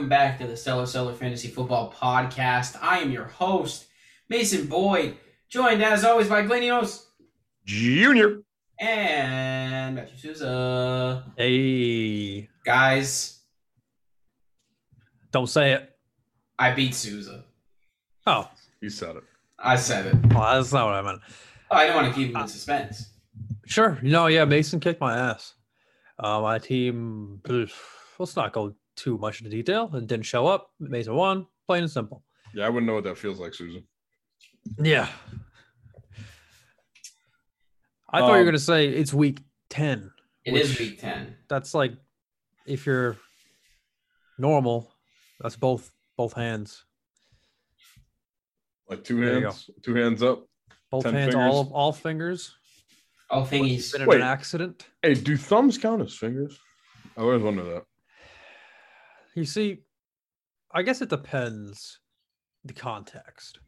What up? Welcome back to the Stellar Seller Fantasy Football Podcast. I am your host, Mason Boyd, joined as always by Glenios Junior. and Matthew Souza. Hey, Guys, don't say it. I beat Souza. Oh, You said it. I said it. well, that's not what I meant. Oh, I didn't want to keep him in suspense. Sure. No, yeah, Mason kicked my ass. Uh, my team, pff, let's not go too much into detail. It didn't show up. Mason won, plain and simple. Yeah, I wouldn't know what that feels like, Susan. Yeah. I thought you were Um, going to say it's week 10. It is week 10. That's like if you're normal, that's both both hands. Like two There hands, two hands up. Both 10 hands, fingers. all all fingers. All Unless thingies. Been in Wait. an accident. Hey, do thumbs count as fingers? I always wonder that. You see, I guess it depends the context.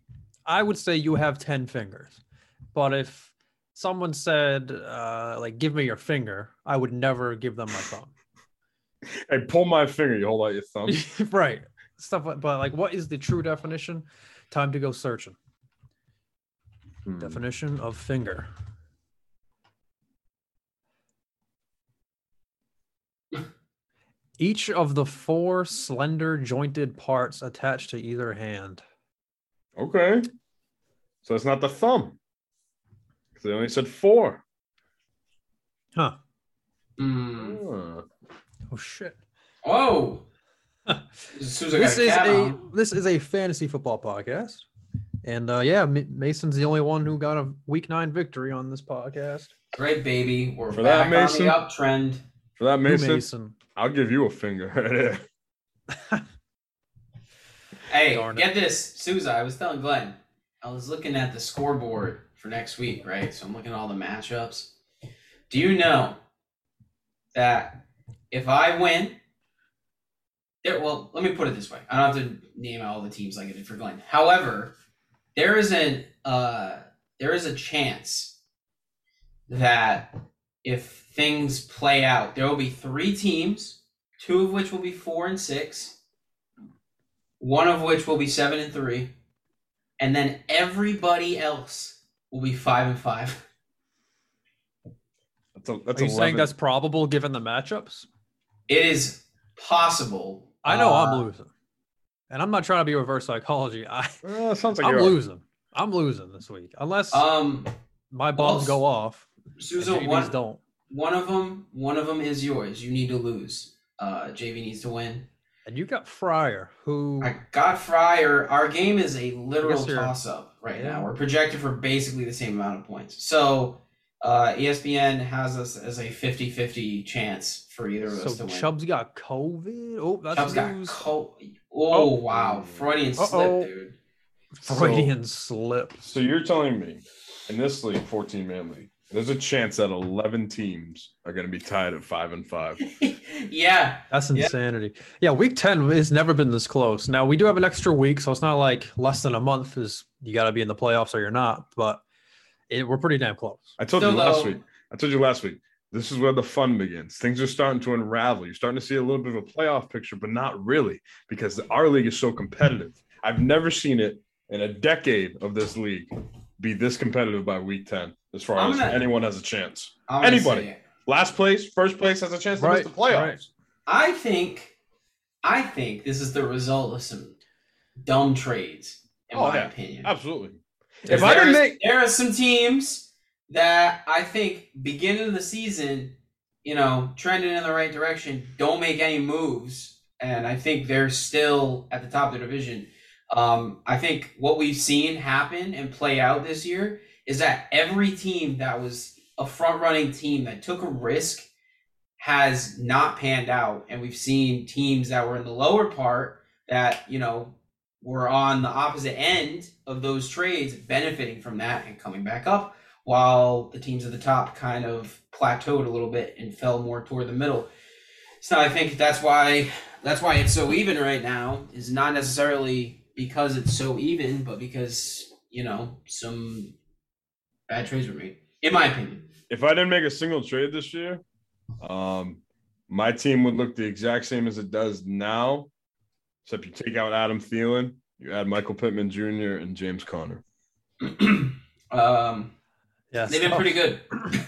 I would say you have 10 fingers. But if someone said uh like give me your finger, I would never give them my thumb. Hey, pull my finger. You hold out your thumb. right. Stuff like but like what is the true definition? Time to go searching. Hmm. Definition of finger. Each of the four slender jointed parts attached to either hand. Okay. So it's not the thumb. 'Cause They only said four. Huh. Mm. Oh shit. Oh! This is a this is a fantasy football podcast, and uh, yeah, Ma- Mason's the only one who got a week nine victory on this podcast. Great baby. We're For back that, on the uptrend. For that Mason, Mason. I'll give you a finger right there. Hey, Darn it. get this, Souza. I was telling Glenn, I was looking at the scoreboard for next week, right? So I'm looking at all the matchups. Do you know that if I win, there, well, let me put it this way. I don't have to name all the teams like I did for Glenn. However, there is an uh, there is a chance that if things play out, there will be three teams, two of which will be four and six, one of which will be seven and three, and then everybody else will be five and five. That's a that's Are you 11. saying that's probable given the matchups? It is possible. I know uh, I'm losing, and I'm not trying to be reverse psychology. I Uh, sounds like I'm you're losing. I'm losing this week unless Um, my bombs well, go off. and Souza, one don't. One of them, one of them is yours. You need to lose. Uh, JV needs to win. And you got Fryer, who I got Fryer. Our game is a literal toss up right Yeah. now. We're projected for basically the same amount of points. So uh, ESPN has us as a 50-50 chance for either of us to so win. Chubb's got COVID. Oh, that's Chubb's got news. co- oh, Oh. wow, Freudian Uh-oh. slip, dude. Freudian slip. So you're telling me in this league, 14 man league, there's a chance that 11 teams are going to be tied at five and five. yeah, That's Yeah. insanity. Yeah. week 10 has never been this close. Now, we do have an extra week, so it's not like less than a month is you got to be in the playoffs or you're not, but it, we're pretty damn close. I told Still you last though- week. I told you last week. This is where the fun begins. Things are starting to unravel. You're starting to see a little bit of a playoff picture, but not really because our league is so competitive. I've never seen it in a decade of this league be this competitive by week 10 as far I'm as gonna- anyone has a chance. I'm Anybody. Last place, first place has a chance to Right, miss the playoffs. right. I think, I think this is the result of some dumb trades, in Oh, my yeah. opinion. Absolutely. Because If I didn't there's- make there are some teams that I think beginning of the season, you know, trending in the right direction, don't make any moves, and I think they're still at the top of the division. Um, I think what we've seen happen and play out this year is that every team that was a front running team that took a risk has not panned out, and we've seen teams that were in the lower part that you know were on the opposite end of those trades benefiting from that and coming back up, while the teams at the top kind of plateaued a little bit and fell more toward the middle. So I think that's why that's why it's so even right now is not necessarily because it's so even, but because you know some bad trades were made, in my opinion. if I didn't make a single trade this year, um, My team would look the exact same as it does now, except you take out Adam Thielen, you add Michael Pittman Jr. and James Conner. um, Yeah, they've been pretty good.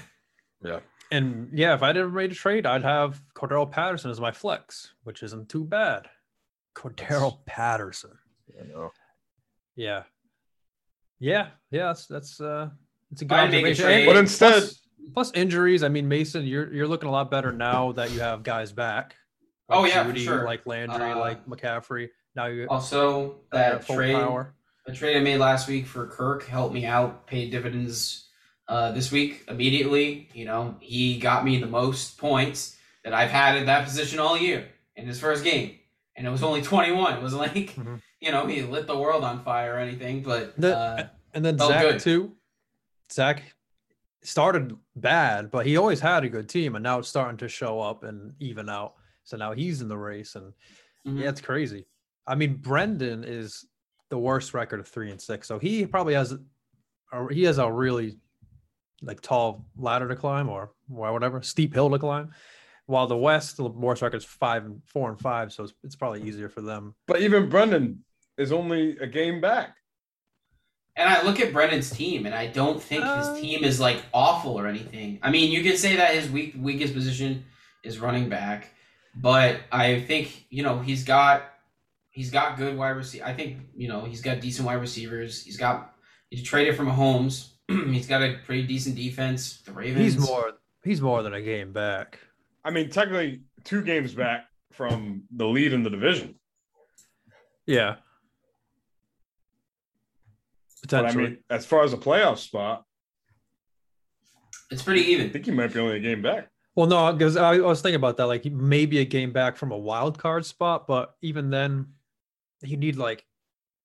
Yeah. And yeah, if I didn't make a trade, I'd have Cordarrelle Patterson as my flex, which isn't too bad. Cordarrelle Patterson. I know. Yeah. Yeah, yeah, that's that's uh it's a good I'd observation. And But instead- plus, plus injuries, I mean Mason, you're you're looking a lot better now that you have guys back. Oh, yeah, for Judy, sure. like Landry, Uh, like McCaffrey. Now you Also, have that trade, power. the trade I made last week for Kirk helped me out, paid dividends uh, this week immediately. You know, he got me the most points that I've had at that position all year in his first game, and it was only 21. It wasn't like Mhm. you know he lit the world on fire or anything, but The- uh, And then felt Zach good. too. Zach started bad, but he always had a good team, and now it's starting to show up and even out. So now he's in the race, and mhm. yeah, it's crazy. I mean, Brendan is the worst record of three and six, so he probably has, a, he has a really like tall ladder to climb, or or whatever steep hill to climb. While the West, the worst record is five and four and five, so it's, it's probably easier for them. But even Brendan is only a game back. And I look at Brendan's team, and I don't think his um, team is like awful or anything. I mean, you could say that his weak weakest position is running back, but I think you know he's got he's got good wide receiver. I think you know he's got decent wide receivers. He's got he traded from Mahomes. he's got a pretty decent defense. The Ravens. He's more he's more than a game back. I mean, technically two games back from the lead in the division. Yeah. But I mean, as far as a playoff spot, It's pretty even. I think he might be only a game back. well, no, because I, I was thinking about that. Like maybe a game back from a wild card spot, but even then, you need like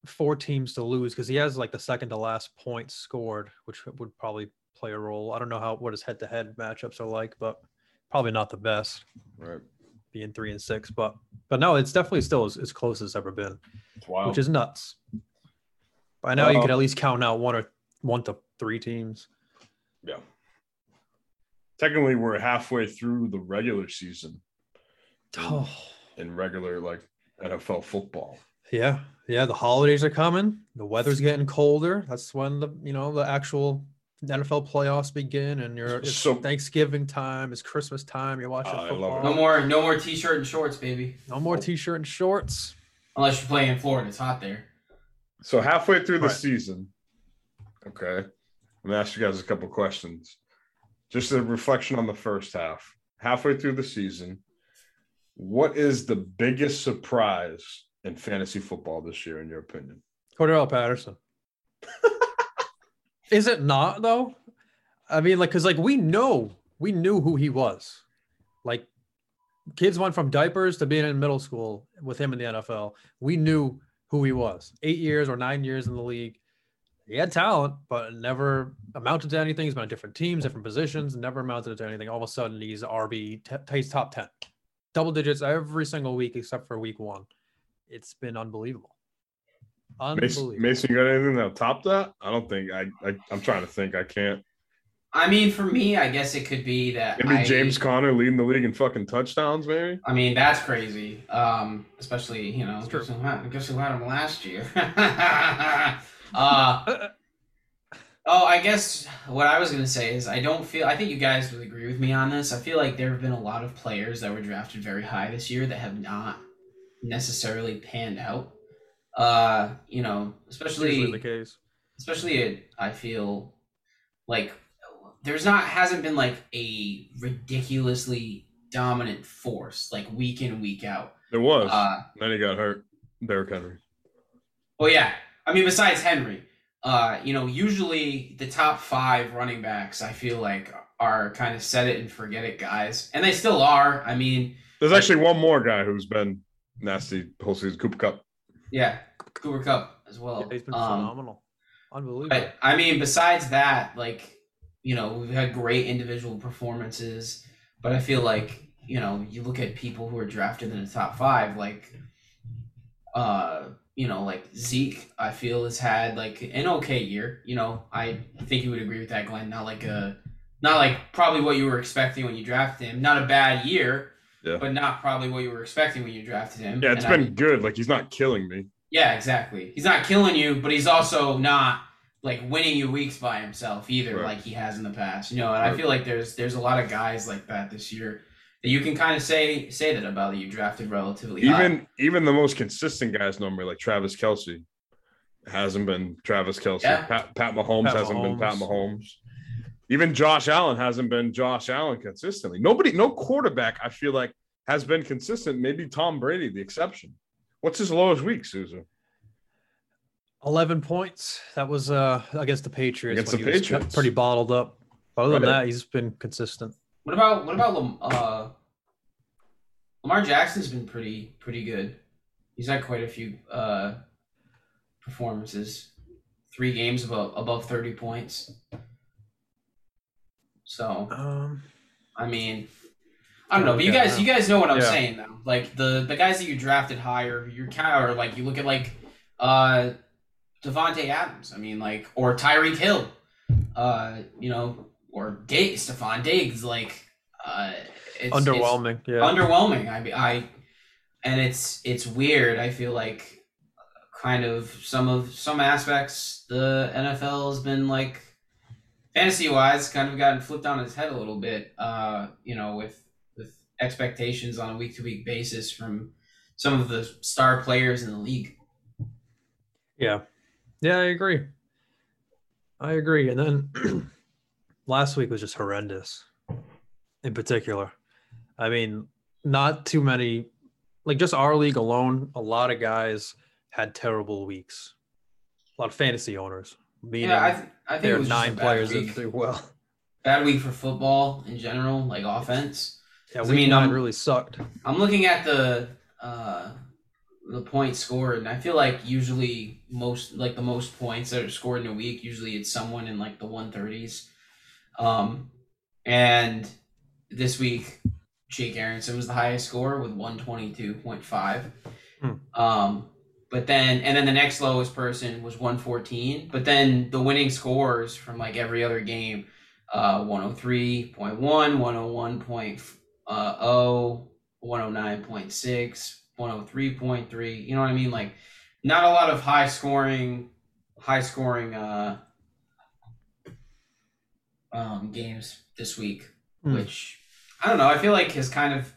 four teams to lose because he has like the second to last points scored, which would probably play a role. I don't know how what his head to head matchups are like, but probably not the best Right. being three and six. But but no, it's definitely still as, as close as it's ever been, It's wild. which is nuts. By now, you Uh, could at least count out one or one to three teams. yeah. Technically, we're halfway through the regular season Oh. in regular like NFL football. Yeah, yeah. The holidays are coming. The weather's getting colder. That's when the you know the actual NFL playoffs begin, and you're it's So- Thanksgiving time. It's Christmas time. You're watching I love football. it. No more no more t-shirt and shorts, baby. No more t-shirt and shorts. Unless you play in Florida, it's hot there. So halfway through the Right. season, okay, I'm gonna ask you guys a couple questions. Just a reflection on the first half. Halfway through the season, what is the biggest surprise in fantasy football this year, in your opinion? Cordarrelle Patterson. Is it not though? I mean, like, cause like we know we knew who he was. Like, kids went from diapers to being in middle school with him in the NFL. We knew who he was. Eight years or nine years in the league. He had talent, but never amounted to anything. He's been on different teams, different positions, never amounted to anything. All of a sudden, he's RB, t- he's top 10, double digits every single week except for week one. It's been unbelievable. Unbelievable. Mason, Mason, you got anything that'll top that? I don't think I, I. I'm trying to think. I can't. I mean, for me, I guess it could be that Maybe I- James Conner leading the league in fucking touchdowns. Maybe. I mean, that's crazy. Um, especially you know, It's true. guess who, had, guess who had him last year? uh, oh, I guess what I was gonna say is I don't feel. I think you guys would agree with me on this. I feel like there have been a lot of players that were drafted very high this year that have not necessarily panned out. Uh, you know, especially usually the case. especially it, I feel like there's not hasn't been like a ridiculously dominant force like week in week out. There was. Uh, then he got hurt. Derrick Henry. well, yeah. I mean, besides Henry, uh, you know, usually the top five running backs, I feel like are kind of set it and forget it guys, and they still are. I mean, There's actually one more guy who's been nasty whole season. Cooper Kupp. yeah, Cooper Kupp as well. Yeah, he's been Um, phenomenal. Unbelievable. But I mean, besides that, like you know, we've had great individual performances, but I feel like you know, you look at people who are drafted in the top five, like uh, you know, like Zeke. I feel has had like an okay year. You know, I think you would agree with that, Glenn. Not like a, not like probably what you were expecting when you drafted him. Not a bad year, Yeah. but not probably what you were expecting when you drafted him. Yeah, it's And been mean- good. Like he's not killing me. yeah, exactly. He's not killing you, but he's also not like winning you weeks by himself either, Right. like he has in the past. You know, and I feel like there's there's a lot of guys like that this year that you can kind of say say that about that you drafted relatively high. Even even the most consistent guys normally, like Travis Kelce, hasn't been Travis Kelce. Yeah. Pat, Pat Mahomes Pat hasn't been Pat Mahomes. Mahomes. Even Josh Allen hasn't been Josh Allen consistently. Nobody, no quarterback, I feel like, has been consistent. Maybe Tom Brady, the exception. What's his lowest week, Susan? 11 points. That was uh against the Patriots. Against the Patriots. Pretty bottled up. But other than that, he's been consistent. What about what about Lam, uh, Lamar Jackson's been pretty pretty good. He's had quite a few uh, performances, three games above above thirty points. So Um, I mean, I don't know, but you Okay, guys you guys know what I'm Yeah. saying though. Like the the guys that you drafted higher, you're kind of or like you look at like uh, Davante Adams. I mean, like or Tyreek Hill, uh, you know, or Dig Stefon Diggs. Like uh, it's, it's- underwhelming. yeah. underwhelming. I mean, I and it's it's weird. I feel like kind of some of some aspects the NFL has been like fantasy wise kind of gotten flipped on its head a little bit. Uh, you know, with with expectations on a week to week basis from some of the star players in the league. Yeah. Yeah, I agree. I agree. And then last week was just horrendous in particular. I mean, not too many, like just our league alone, a lot of guys had terrible weeks. A lot of fantasy owners, meaning yeah, I, th- I think there are was just a nine players that do well. Bad week for football in general, like offense. Yeah, I mean, nine um, really sucked. I'm looking at the uh, the points scored, and I feel like usually most like the most points that are scored in a week, usually it's someone in like the 130s. Um, and this week, Jake Aronson was the highest score with 122.5. Hmm. Um, but then and then the next lowest person was 114. But then the winning scores from like every other game, uh, 103.1, 101.0, uh, 109.6, 103.3. You know what I mean? Like not a lot of high scoring, high scoring uh, um, games this week, Hmm. which I don't know. I feel like has kind of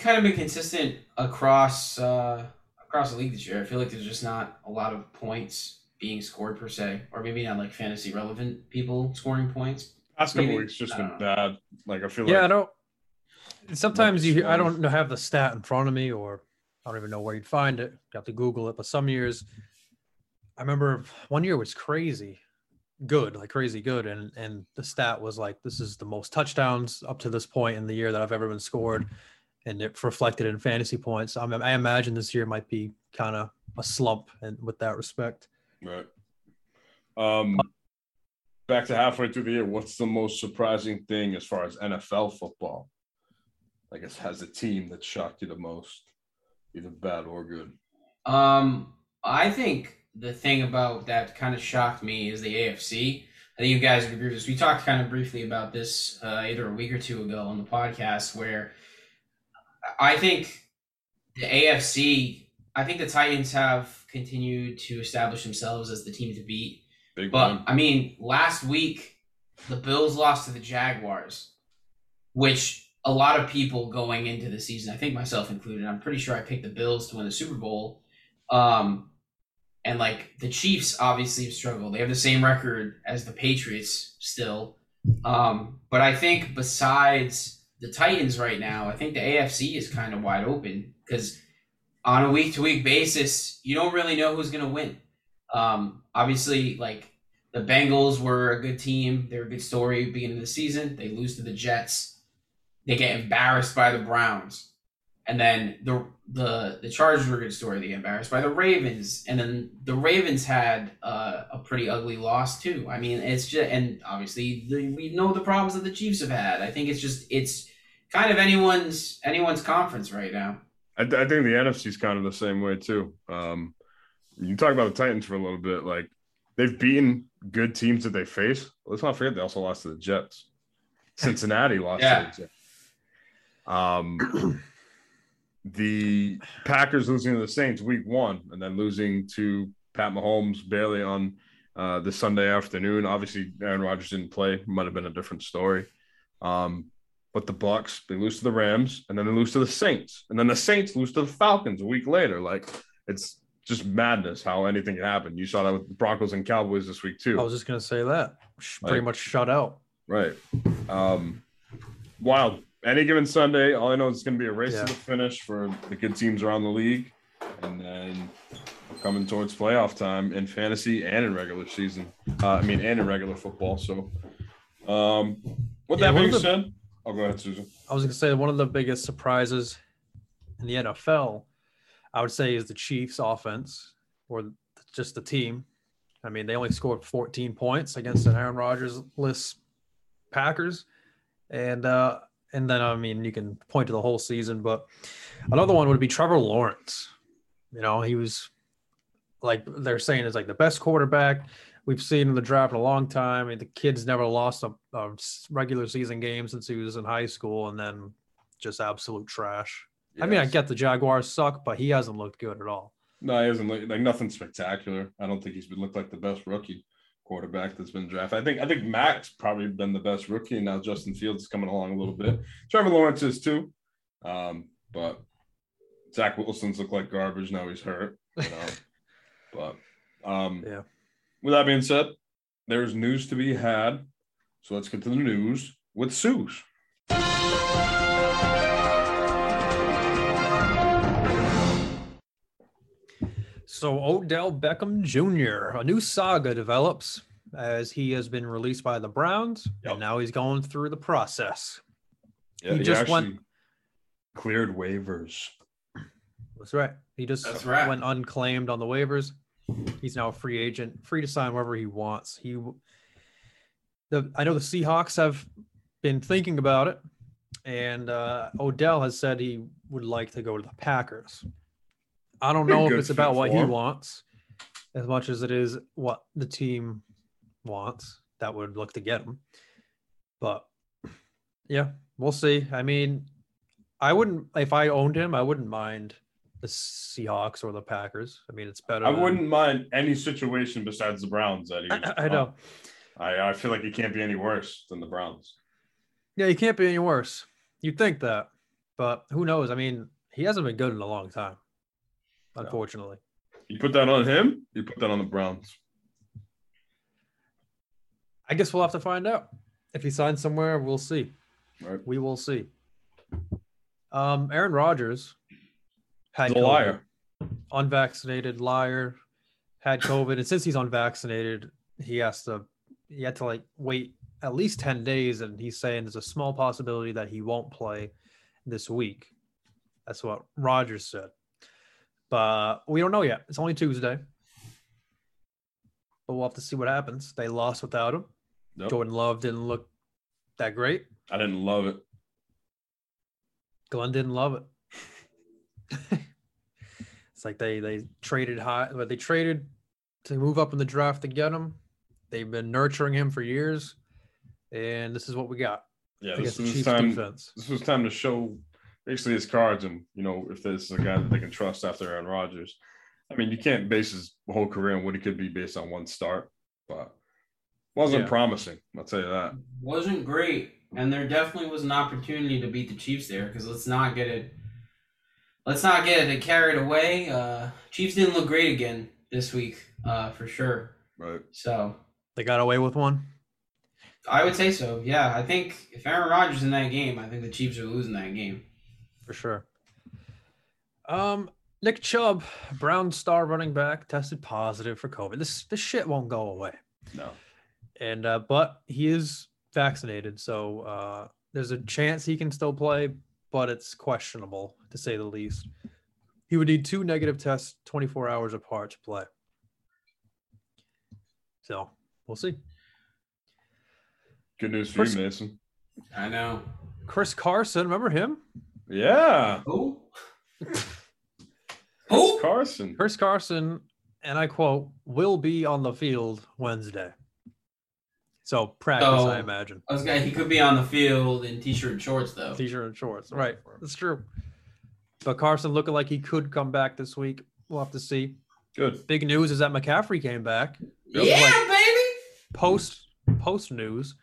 kind of been consistent across uh, across the league this year. I feel like there's just not a lot of points being scored per se, or maybe not like fantasy relevant people scoring points. Past couple Maybe- weeks just been know. bad. Like I feel like. Yeah, I don't. Sometimes you, I don't have the stat in front of me, or I don't even know where you'd find it. You have to Google it. But some years, I remember one year was crazy, good, like crazy good, and and the stat was like this is the most touchdowns up to this point in the year that I've ever been scored, and it reflected in fantasy points. I, mean, I imagine this year might be kind of a slump, and with that respect, Right. Um, back to halfway through the year. What's the most surprising thing as far as NFL football? I guess has a team that shocked you the most, either bad or good. Um, I think the thing about that kind of shocked me is the AFC. I think you guys would agree with this. We talked kind of briefly about this uh, either a week or two ago on the podcast, where I think the AFC. I think the Titans have continued to establish themselves as the team to beat. Big But one. I mean, last week the Bills lost to the Jaguars, which a lot of people going into the season, I think myself included, I'm pretty sure I picked the Bills to win the Super Bowl. Um, and like the Chiefs obviously have struggled. They have the same record as the Patriots still. Um, but I think besides the Titans right now, I think the AFC is kind of wide open because on a week to week basis, you don't really know who's going to win. Um, obviously, like the Bengals were a good team. They're a good story beginning of the season. They lose to the Jets. They get embarrassed by the Browns. And then the the the Chargers were a good story. They get embarrassed by the Ravens, and then the Ravens had uh, a pretty ugly loss too. I mean, it's just and obviously the, we know the problems that the Chiefs have had. I think it's just it's kind of anyone's anyone's conference right now. I, I think the NFC is kind of the same way too. Um, you talk about the Titans for a little bit. Like they've beaten good teams that they face. Let's not forget they also lost to the Jets. Cincinnati lost Yeah. to the Jets. Um, the Packers losing to the Saints week one, and then losing to Pat Mahomes barely on uh, this Sunday afternoon. Obviously, Aaron Rodgers didn't play; might have been a different story. Um, but the Bucks they lose to the Rams, and then they lose to the Saints, and then the Saints lose to the Falcons a week later. Like it's just madness how anything can happen. You saw that with the Broncos and Cowboys this week too. I was just gonna say that. Pretty Like- much shut out. Right. Um, wild. Any given Sunday, all I know is it's going to be a race Yeah. to the finish for the good teams around the league, and then coming towards playoff time in fantasy and in regular season. Uh, I mean, and in regular football. So, um, with Yeah, that being the- said, oh, go ahead, Susan. I was gonna say one of the biggest surprises in the NFL, I would say, is the Chiefs' offense or just the team. I mean, they only scored 14 points against an Aaron Rodgers-less Packers, and uh, and then I mean, you can point to the whole season, but another one would be Trevor Lawrence. You know, he was like they're saying is like the best quarterback we've seen in the draft in a long time. I mean, the kid's never lost a, a regular season game since he was in high school, and then just absolute trash. I mean, I get the Jaguars suck, but he hasn't looked good at all. No, he hasn't looked like nothing spectacular. I don't think he's been looked like the best rookie quarterback that's been drafted. I think I think Max probably been the best rookie, now Justin Fields is coming along a little bit. Trevor Lawrence is too, um, but Zach Wilson's look like garbage now. He's hurt, you know. but um, Yeah. With that being said, there's news to be had, so let's get to the news with Suze. So Odell Beckham Jr. A new saga develops as he has been released by the Browns, Yep. and now he's going through the process. Yeah, He just went- actually cleared waivers. That's right. He just That's right. went unclaimed on the waivers. He's now a free agent, free to sign wherever he wants. He, the I know the Seahawks have been thinking about it, and uh, Odell has said he would like to go to the Packers. I don't know if it's about what he wants, as much as it is what the team wants. That would look to get him, but yeah, we'll see. I mean, I wouldn't if I owned him, I wouldn't mind the Seahawks or the Packers. I mean, it's better. I than- wouldn't mind any situation besides the Browns that he I, I know. I, I feel like he can't be any worse than the Browns. Yeah, he can't be any worse. You'd think that, but who knows? I mean, he hasn't been good in a long time, unfortunately. You put that on him, you put that on the Browns. I guess we'll have to find out. If he signs somewhere, we'll see. Right. We will see. Um, Aaron Rodgers had He's a COVID. liar. unvaccinated liar, had COVID, and since he's unvaccinated, he has to he had to like wait at least 10 days, and he's saying there's a small possibility that he won't play this week. That's what Rogers said. But we don't know yet. It's only Tuesday. But we'll have to see what happens. They lost without him. Yep. Jordan Love didn't look that great. I didn't love it. Glenn didn't love it. it's like they they traded high, but they traded to move up in the draft to get him. They've been nurturing him for years, and this is what we got Yeah, this was time. defense. This was time to show basically his cards, and you know if this is a guy that they can trust after Aaron Rodgers. I mean, you can't base his whole career on what he could be based on one start, but wasn't Yeah. promising. I'll tell you that. Wasn't great, and there definitely was an opportunity to beat the Chiefs there. Because let's not get it, let's not get it carried away. Uh, Chiefs didn't look great again this week, uh, for sure. Right. So They got away with one. I would say so. Yeah, I think if Aaron Rodgers in that game, I think the Chiefs are losing that game. For sure. Um, Nick Chubb, Brown star running back, tested positive for COVID. This this shit won't go away. No. and uh, but he is vaccinated, so uh, there's a chance he can still play, but it's questionable to say the least. He would need two negative tests 24 hours apart to play. So we'll see. Good news for First- you, Mason. I know. Chris Carson, remember him? Yeah. Who? Who? Carson. Chris Carson, and I quote, will be on the field Wednesday. So practice, So- I imagine. I was gonna, he could be on the field in t-shirt and shorts though. T-shirt and shorts. Right. That's true. But Carson looking like he could come back this week. We'll have to see. Good. Big news is that McCaffrey came back. Yeah, Like- baby. Post post news,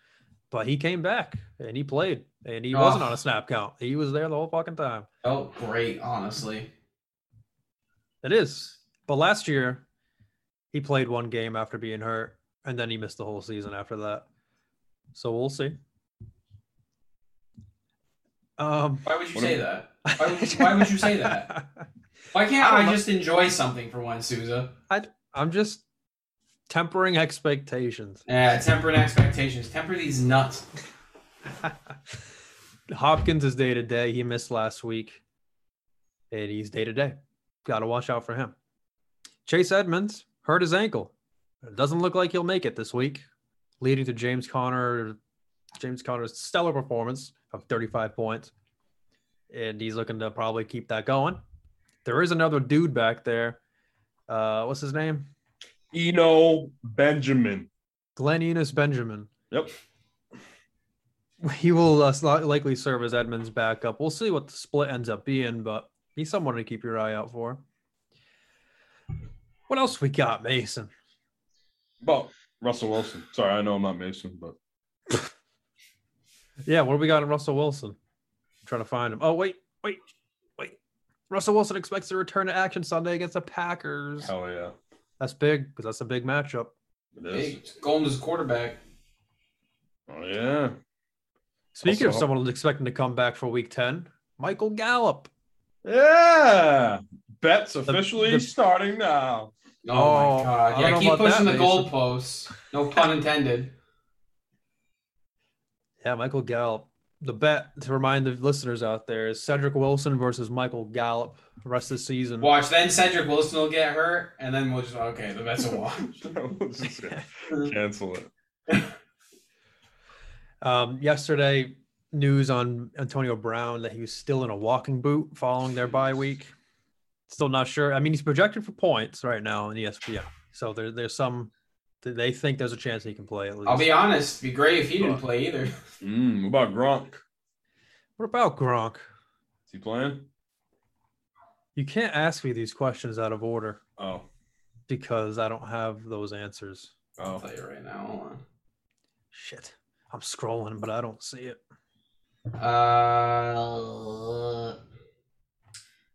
but he came back and he played and he Oh. wasn't on a snap count. He was there the whole fucking time. Felt great, honestly. It is. But last year, he played one game after being hurt, and then he missed the whole season after that. So we'll see. Um, Why would you say that? Why would you, why would you say that? Why can't I I, just enjoy something for once, Souza? I'm just tempering expectations. Yeah, temper expectations. Temper these nuts. Hopkins is day to day. He missed last week, and he's day to day. Got to watch out for him. Chase Edmonds hurt his ankle. It doesn't look like he'll make it this week, leading to James Conner. James Conner's stellar performance of 35 points, and he's looking to probably keep that going. There is another dude back there. Uh, what's his name? Eno Benjamin. Glenn Enos Benjamin. Yep. He will uh, likely serve as Edmonds' backup. We'll see what the split ends up being, but he's someone to keep your eye out for. What else we got, Mason? About Russell Wilson. Sorry, I know I'm not Mason, but Yeah, what do we got in Russell Wilson? I'm trying to find him. Oh, wait, wait, wait. Russell Wilson expects to return to action Sunday against the Packers. hell yeah. That's big because that's a big matchup. It is. Hey, Golden's quarterback. Oh yeah. Speaking of someone who's expecting to come back for week 10, Michael Gallup. Yeah. Bets officially the- starting now. Oh, Oh, my I god. Yeah, keep pushing that, the Mason. goalposts. No pun intended. Yeah, Michael Gallup. The bet to remind the listeners out there is Cedric Wilson versus Michael Gallup the rest of the season. Watch, then Cedric Wilson will get hurt, and then we'll just okay, the bet's a wash. Cancel it. Um, yesterday, news on Antonio Brown that he was still in a walking boot following their bye week. Still not sure. I mean, he's projected for points right now in ESPN. So there, there's some. They think there's a chance he can play at least. I'll be honest, it'd be great if he didn't play either. Mm, what about Gronk? What about Gronk? Is he playing? You can't ask me these questions out of order Oh. because I don't have those answers. I'll Oh. tell you right now. Hold on. Shit. I'm scrolling, but I don't see it. Uh,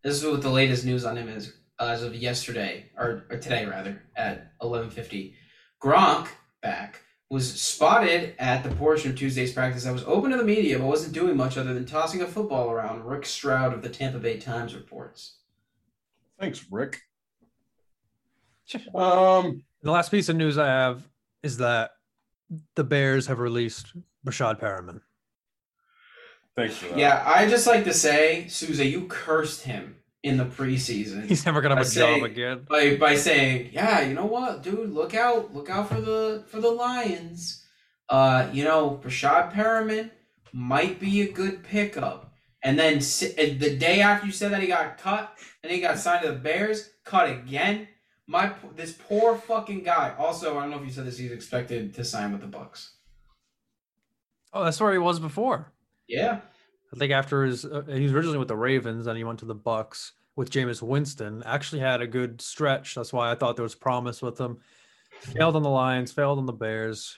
this is what the latest news on him is as of yesterday or, or today rather at 11:50. Gronk back was spotted at the portion of Tuesday's practice that was open to the media but wasn't doing much other than tossing a football around. Rick Stroud of the Tampa Bay Times reports. Thanks, Rick. Um, The last piece of news I have is that the Bears have released Rashad Perriman. thanks for that. Yeah, I just like to say, Souza, you cursed him in the preseason. He's never gonna have I a job again. by by saying, "Yeah, you know what, dude, look out, look out for the for the Lions." Uh, you know, Rashad Perriman might be a good pickup. And then the day after you said that he got cut, and he got signed to the Bears, cut again. My this poor fucking guy. Also, I don't know if you said this. He's expected to sign with the Bucks. Oh, that's where he was before. Yeah, I think after his uh, he was originally with the Ravens, and he went to the Bucks with Jameis Winston. Actually had a good stretch. That's why I thought there was promise with him. Failed on the Lions. Failed on the Bears.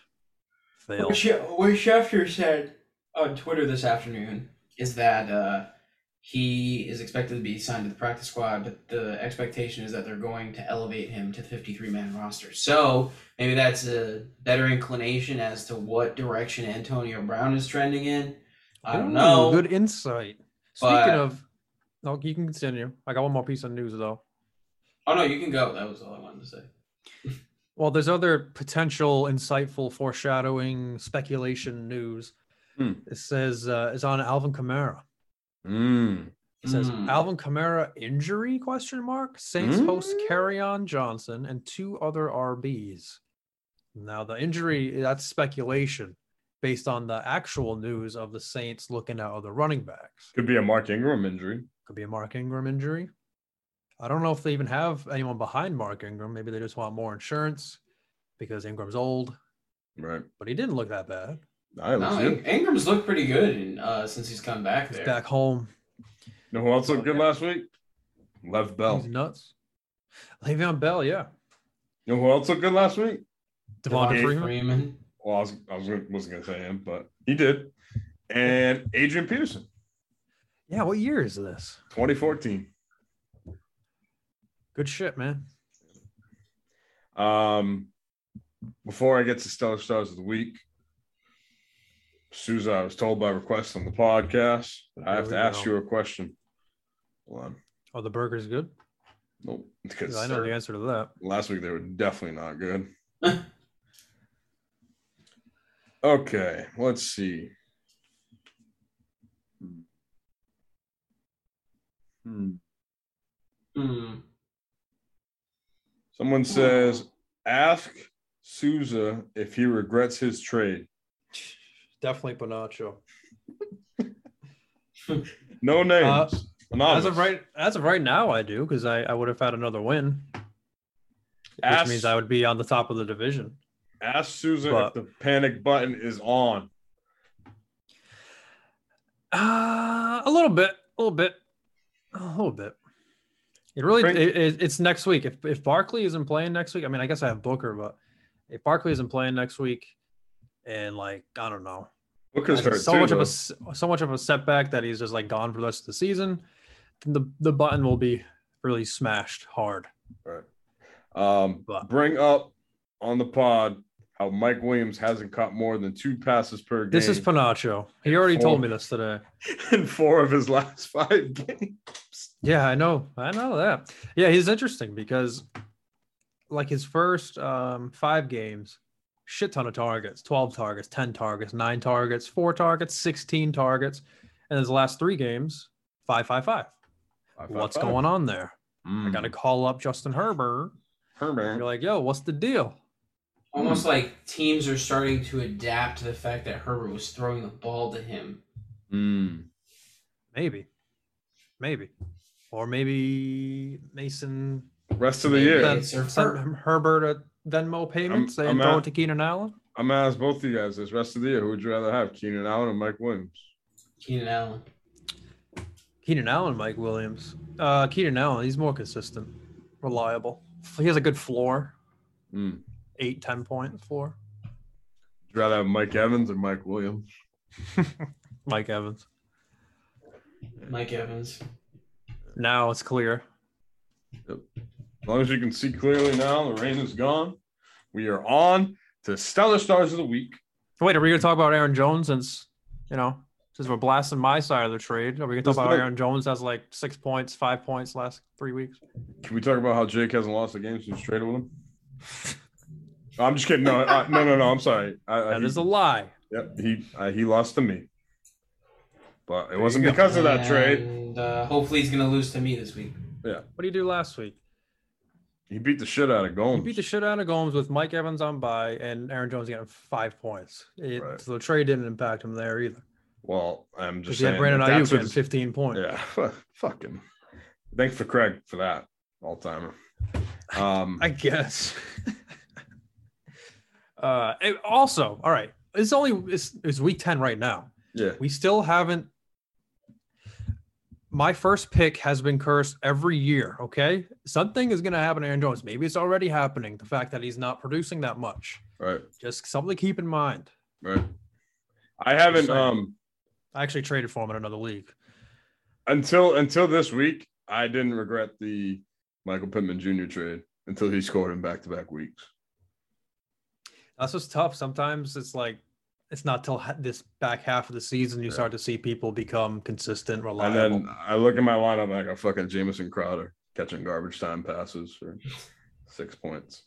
Failed. What, Schefter said on Twitter this afternoon is that uh, he is expected to be signed to the practice squad, but the expectation is that they're going to elevate him to the 53 man roster. So maybe that's a better inclination as to what direction Antonio Brown is trending in. I don't Ooh, know. Good insight. But- Speaking of, no, you can continue. I got one more piece of news though. Oh, no, you can go. That was all I wanted to say. Well, there's other potential insightful foreshadowing speculation news. Hmm. It says uh, is on Alvin Kamara. Mm. It says Hmm. Alvin Kamara injury question mark. Saints host Mm. Kerryon Johnson and two other RBs. Now the injury that's speculation based on the actual news of the Saints looking at other running backs. Could be a Mark Ingram injury. Could be a Mark Ingram injury. I don't know if they even have anyone behind Mark Ingram. Maybe they just want more insurance because Ingram's old. Right. but he didn't look that bad. I No, looks Ing- good. Ingram's looked pretty good in, uh, since he's come back He's there. back home. You know who else looked good Okay. last week? Lev Bell. He's nuts. Le'Veon Bell, yeah. You know who else looked good last week? Devonta Devonta Freeman. Well, I was I was wasn't gonna say him, but he did. And Adrian Peterson, Yeah, what year is this? 2014. Good shit, man. Um, before I get to stellar stars of the week, Souza, I was told by request on the podcast I have to Here ask go. you a question. Hold on. Oh, the burger's good. Nope. Because I know the answer to that. last week they were definitely not good. okay, let's see. Hmm. Hmm. Someone says, ask Souza if he regrets his trade. Definitely Panacho. No names. Uh, Anonymous. As of right, as of right now, I do because I, I would have had another win, which means I would be on the top of the division. Ask Susan But- if the panic button is on. Uh, a little bit, a little bit, a little bit. It really, it, it- it's next week. If if Barkley isn't playing next week, I mean, I guess I have Booker, but if Barkley isn't playing next week, and like I don't know, Booker's hurt so too, much of though. a s- so much of a setback that he's just like gone for the rest of the season. The the button will be really smashed hard. Right. Um, But- bring up on the pod how Mike Williams hasn't caught more than two passes per game This is Panacho. He already Four. told me this today. in four of his last five games. Yeah, I know. I know that. Yeah, he's interesting because like his first um five games, shit ton of targets, 12 targets, 10 targets, nine targets, four targets, 16 targets. And his last three games, five, five, five. What's going on there? Hmm. I gotta call up Justin Herbert. Herbert. You're like, yo, what's the deal? Almost like teams are starting to adapt to the fact that Herbert was throwing the ball to him. Mm. Maybe. Maybe. Or maybe Mason Rest of the year, Yeah, sent, it's their sent first. Herbert a Venmo payment saying I'm throw at- it to Keenan Allen. I'm gonna ask both of you guys this rest of the year. Who would you rather have, Keenan Allen or Mike Williams? Keenan Allen. Keenan Allen, Mike Williams. Uh, Keenan Allen, he's more consistent, reliable. He has a good floor, Mm. eight, 10 point floor. Would you rather have Mike Evans or Mike Williams? Mike Evans. Mike Evans. Now it's clear. As long as you can see clearly now, the rain is gone. We are on to Stellar Stars of the Week. Wait, are we going to talk about Aaron Jones since, you know, since we're blasting my side of the trade? Are we going to talk Let's about. Aaron Jones has like six points, five points last three weeks? Can we talk about how Jake hasn't lost a game since you traded with him? I'm just kidding. No, uh, no, no, no. I'm sorry. I, I, That he, a lie. Yep, he uh, he lost to me, but it wasn't go. because of that trade. And uh, hopefully he's going to lose to me this week. Yeah. What did he do last week? He beat the shit out of Gomes. He beat the shit out of Gomes with Mike Evans on by and Aaron Jones getting five points. It, Right. So the trade didn't impact him there either. well, I'm just saying. Brandon Aiyuk getting what's- 15 points. Yeah, fu- fucking. Thanks for Craig for that all timer. Um, I guess. uh, also, all right. It's only it's, it's week 10 right now. yeah, We still haven't. My first pick has been cursed every year. Okay, something is going to happen to Aaron Jones. Maybe it's already happening. The fact that he's not producing that much. right, Just something to keep in mind. right. I haven't saying. um I actually traded for him in another league. until until this week. I didn't regret the Michael Pittman Jr. trade until he scored in back to back weeks. That's just tough. Sometimes it's like it's not till this back half of the season you Yeah. start to see people become consistent, reliable. And then I look at my lineup like a fucking Jamison Crowder catching garbage time passes for six points.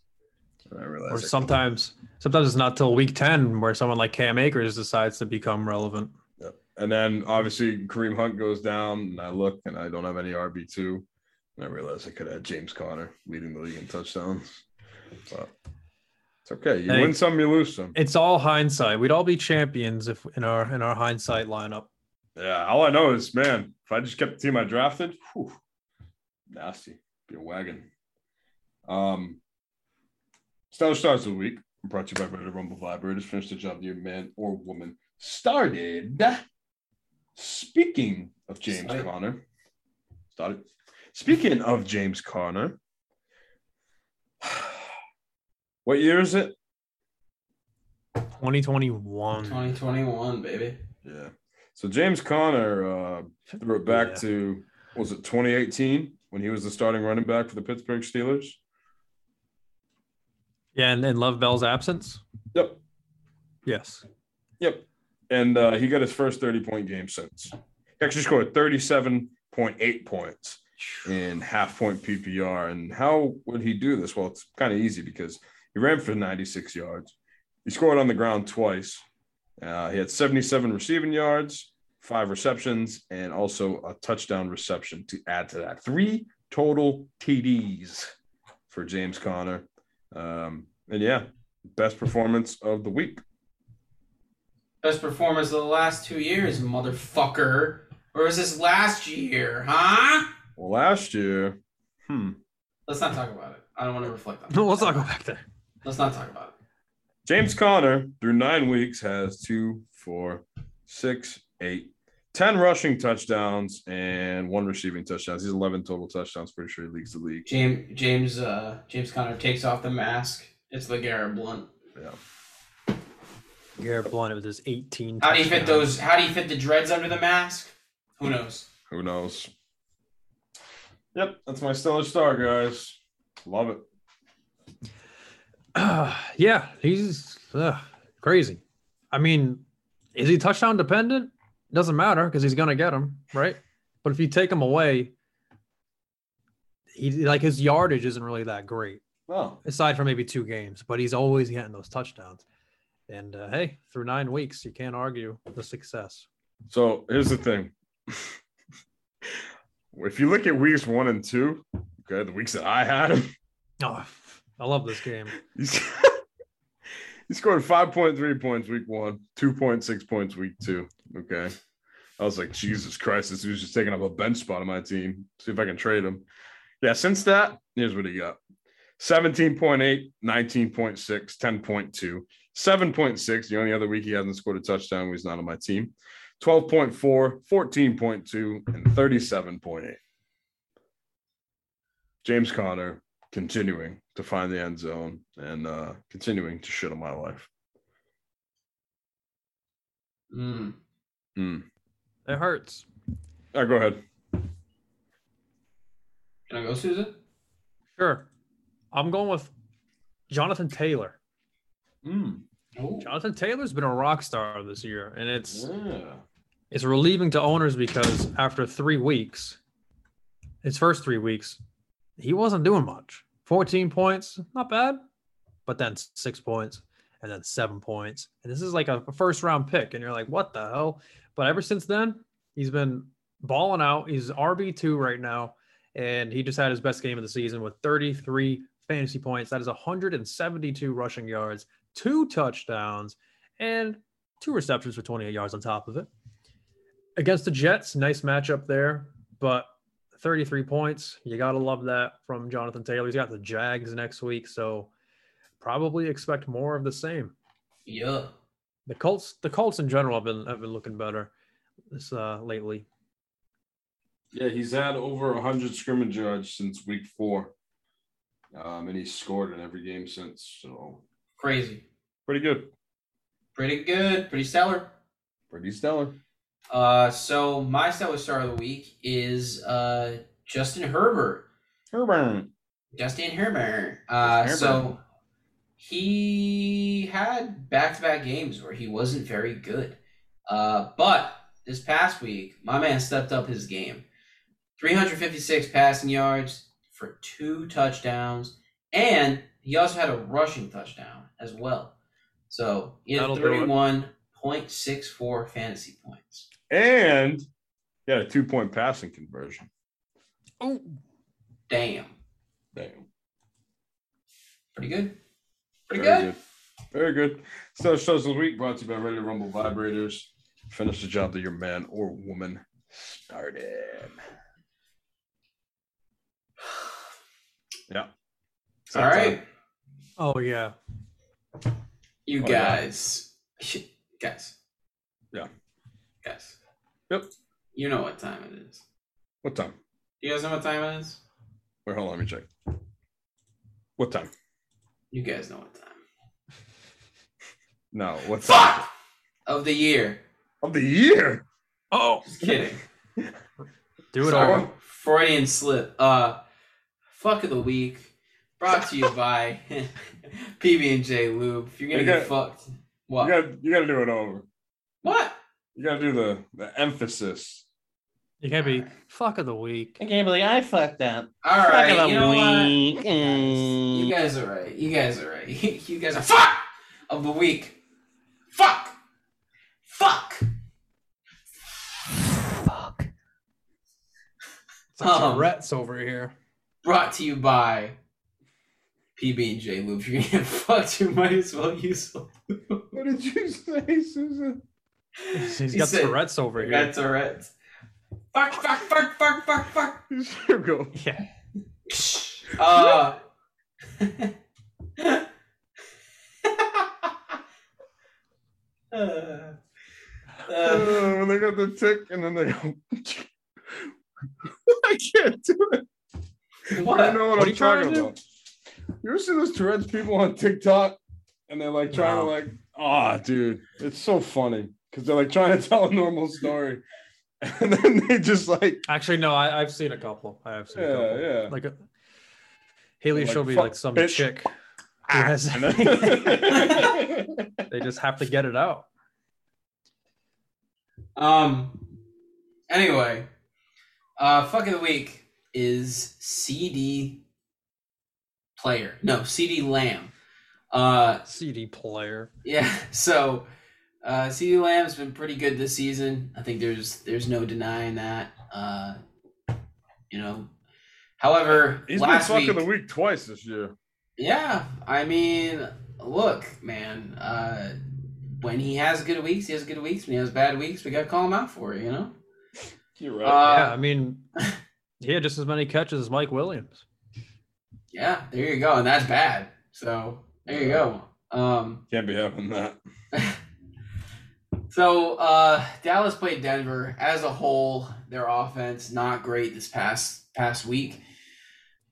I or sometimes, sometimes it's not till week ten where someone like Cam Akers decides to become relevant. And then obviously Kareem Hunt goes down, and I look and I don't have any RB two, and I realize I could have James Conner leading the league in touchdowns. But it's okay. You Hey. win some, you lose some. It's all hindsight. We'd all be champions if in our in our hindsight lineup. Yeah. All I know is, man, if I just kept the team I drafted, whew, nasty, be a wagon. Um, stellar stars of the week. brought to you by Ready to Rumble Vibrators. Finish the job your man or woman started. Speaking of James Started. Conner, started. Speaking of James Conner, what year is it? 2021. 2021, baby. Yeah. So James Conner uh, threw it back Yeah. to was it 2018 when he was the starting running back for the Pittsburgh Steelers? Yeah, and in Le'Veon Bell's absence. Yep. Yes. Yep. And uh, he got his first 30 point game since. He actually scored 37.8 points in half point PPR. And how would he do this? Well, it's kind of easy because he ran for 96 yards. He scored on the ground twice. Uh, he had 77 receiving yards, five receptions, and also a touchdown reception to add to that. Three total TDs for James Conner. Um, and yeah, best performance of the week. Best performance of the last two years, motherfucker. Or was this last year, huh? Well, last year, hmm, Let's not talk about it. I don't want to reflect on it. No, let's not go back there. Let's not talk about it. James Conner through nine weeks has two, four, six, eight, ten rushing touchdowns and one receiving touchdowns. He's 11 total touchdowns. Pretty sure he leads the league. James James uh James Conner takes off the mask. It's the LeGarrette Blount. Yeah. LeGarrette Blount with his 18. How do you fit those? How do you fit the dreads under the mask? Who knows? Who knows? Yep, that's my stellar star, guys. Love it. yeah, he's uh, crazy. I mean, is he touchdown dependent? Doesn't matter because he's gonna get them, right? But if you take him away, he like his yardage isn't really that great, Oh, aside from maybe two games. But he's always getting those touchdowns. And uh, hey, through nine weeks, you can't argue the success. so here's the thing. if you look at weeks one and two, okay, the weeks that I had him, Oh, I love this game. He scored 5.3 points week one, 2.6 points week two. Okay. I was like, Jesus Christ, this dude's just taking up a bench spot on my team. See if I can trade him. Yeah, since that, here's what he got 17.8, 19.6, 10.2, 7.6. The only other week he hasn't scored a touchdown he's not on my team. 12.4, 14.2, and 37.8. James Conner continuing to find the end zone and uh continuing to shit on my life. Mm. Mm. It hurts. Uh, go ahead. Can I go, Susan? Sure. I'm going with Jonathan Taylor. Mm. Oh, Jonathan Taylor's been a rock star this year, and it's Yeah. it's relieving to owners because after three weeks, his first three weeks, he wasn't doing much. 14 points, not bad, but then six points and then seven points. And this is like a first round pick, and you're like, what the hell? But ever since then, he's been balling out. He's RB2 right now, and he just had his best game of the season with 33 fantasy points. That is 172 rushing yards, two touchdowns, and two receptions for 28 yards on top of it against the Jets, nice matchup there, but 33 points. You got to love that from Jonathan Taylor. He's got the Jags next week, so probably expect more of the same. yeah. The Colts, the Colts in general have been have been looking better this uh lately. Yeah, he's had over 100 scrimmage yards since week four. Um, and he's scored in every game since. So Crazy. pretty good. Pretty good. Pretty stellar. Pretty stellar. Uh, so my stellar star of the week is uh Justin Herbert. Herbert. Justin Herbert. Uh, Herbert. so he had back-to-back games where he wasn't very good. Uh, but this past week, my man stepped up his game. 356 passing yards for two touchdowns, and he also had a rushing touchdown as well. So he had That'll do it. 31.64 fantasy points. And he had a two point passing conversion. Oh, Damn. Damn. Pretty good. Pretty Very good. Very good. So shows of the week brought to you by Ready to Rumble Vibrators. Finish the job that your man or woman started. Yeah. All right. oh yeah. You Oh, yeah. guys, guys, Yeah. guys. Yep. You know what time it is. What time? You guys know what time it is. Wait, hold on. Let me check. What time? You guys know what time. No. What time? Fuck of the year. Of the year. Oh, Just kidding. do it Sorry. over. Freudian slip. Uh, fuck of the week. Brought to you by PB and J Lube. If you're gonna You get got- fucked, what? You got. You got to do it over. what? You got to do the the emphasis. You can't be fuck of the week. I can't believe I fucked up. All right, Fuck of the you know what? week. Guys, you guys are right. You guys are right. You guys are fuck of the week. Fuck. Fuck. Fuck. It's Um, Tourette's over here. Brought to you by PB and J Lube. If you're gonna get fucked, you might as well use. What did you say, Susan? He's He got said- Tourette's over here. Got Tourette's. Fuck, fuck, fuck, fuck, fuck, fuck. Here we go. Yeah. Uh. uh, uh, Uh, when they got the tick and then they go. I can't do it. I what? know what, What are I'm you trying talking to do? about. You ever see those Tourette's people on TikTok and they're like trying No. to like, ah, dude, it's so funny because they're like trying to tell a normal story, and then they just like, Actually, no, I, I've seen a couple. I have seen a yeah, couple. yeah. Like a Haley Like, showed me like some bitch. chick. who has- then- they just have to get it out. Um. Anyway, uh, fuck of the week is CD player. No, CeeDee Lamb. Uh, CD player. yeah. So, uh, CeeDee Lamb's been pretty good this season. I think there's there's no denying that. Uh, you know. However, He's been last fuck week, the week twice this year. Yeah, I mean, look, man. Uh, when he has good weeks, he has good weeks. When he has bad weeks, we gotta call him out for it. You know. You're right. Uh, yeah, I mean, he had just as many catches as Mike Williams. Yeah, there you go, and that's bad. So there you go. Um, Can't be having that. so uh, Dallas played Denver as a whole. Their offense not great this past past week.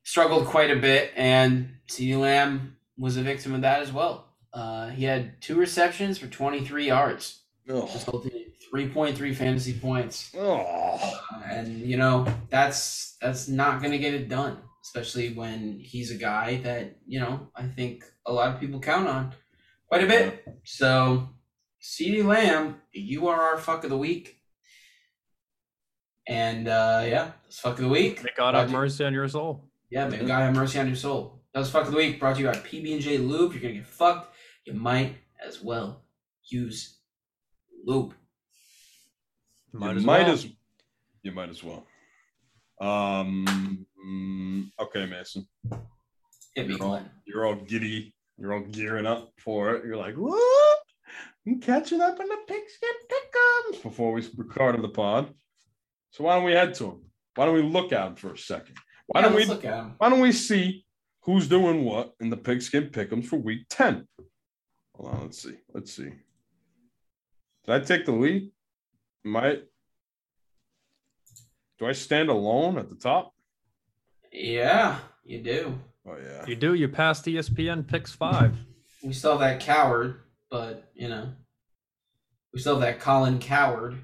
Struggled quite a bit, and CeeDee Lamb was a victim of that as well. Uh, he had two receptions for 23 yards, Oh. resulting in 3.3 fantasy points. Uh, and you know that's that's not going to get it done, especially when he's a guy that you know I think a lot of people count on quite a bit. So, CeeDee Lamb, you are our fuck of the week. And uh, yeah, that's fuck of the week. May God have Brought to- mercy on your soul. Yeah, may God have mercy on your soul. That was fuck of the week. Brought to you by PB and J Lube. You're gonna get fucked. You might as well use lube. Might you as might well. as you might as well. Um. mm, Okay, Mason. Hit me, You're all, you're all giddy. You're all gearing up for it. You're like, what? I'm catching up in the pigskin pickums before we recorded the pod. So why don't we head to him? Why don't we look at him for a second? Why Yeah, don't we? look at him. Why don't we see who's doing what in the pigskin pickums for week ten? Hold on. Let's see. Let's see. Did I take the lead? Might. Do I stand alone at the top? Yeah, you do. Oh yeah. You do. You passed ESPN picks five. We saw that coward, but you know, we still have that Colin Cowherd.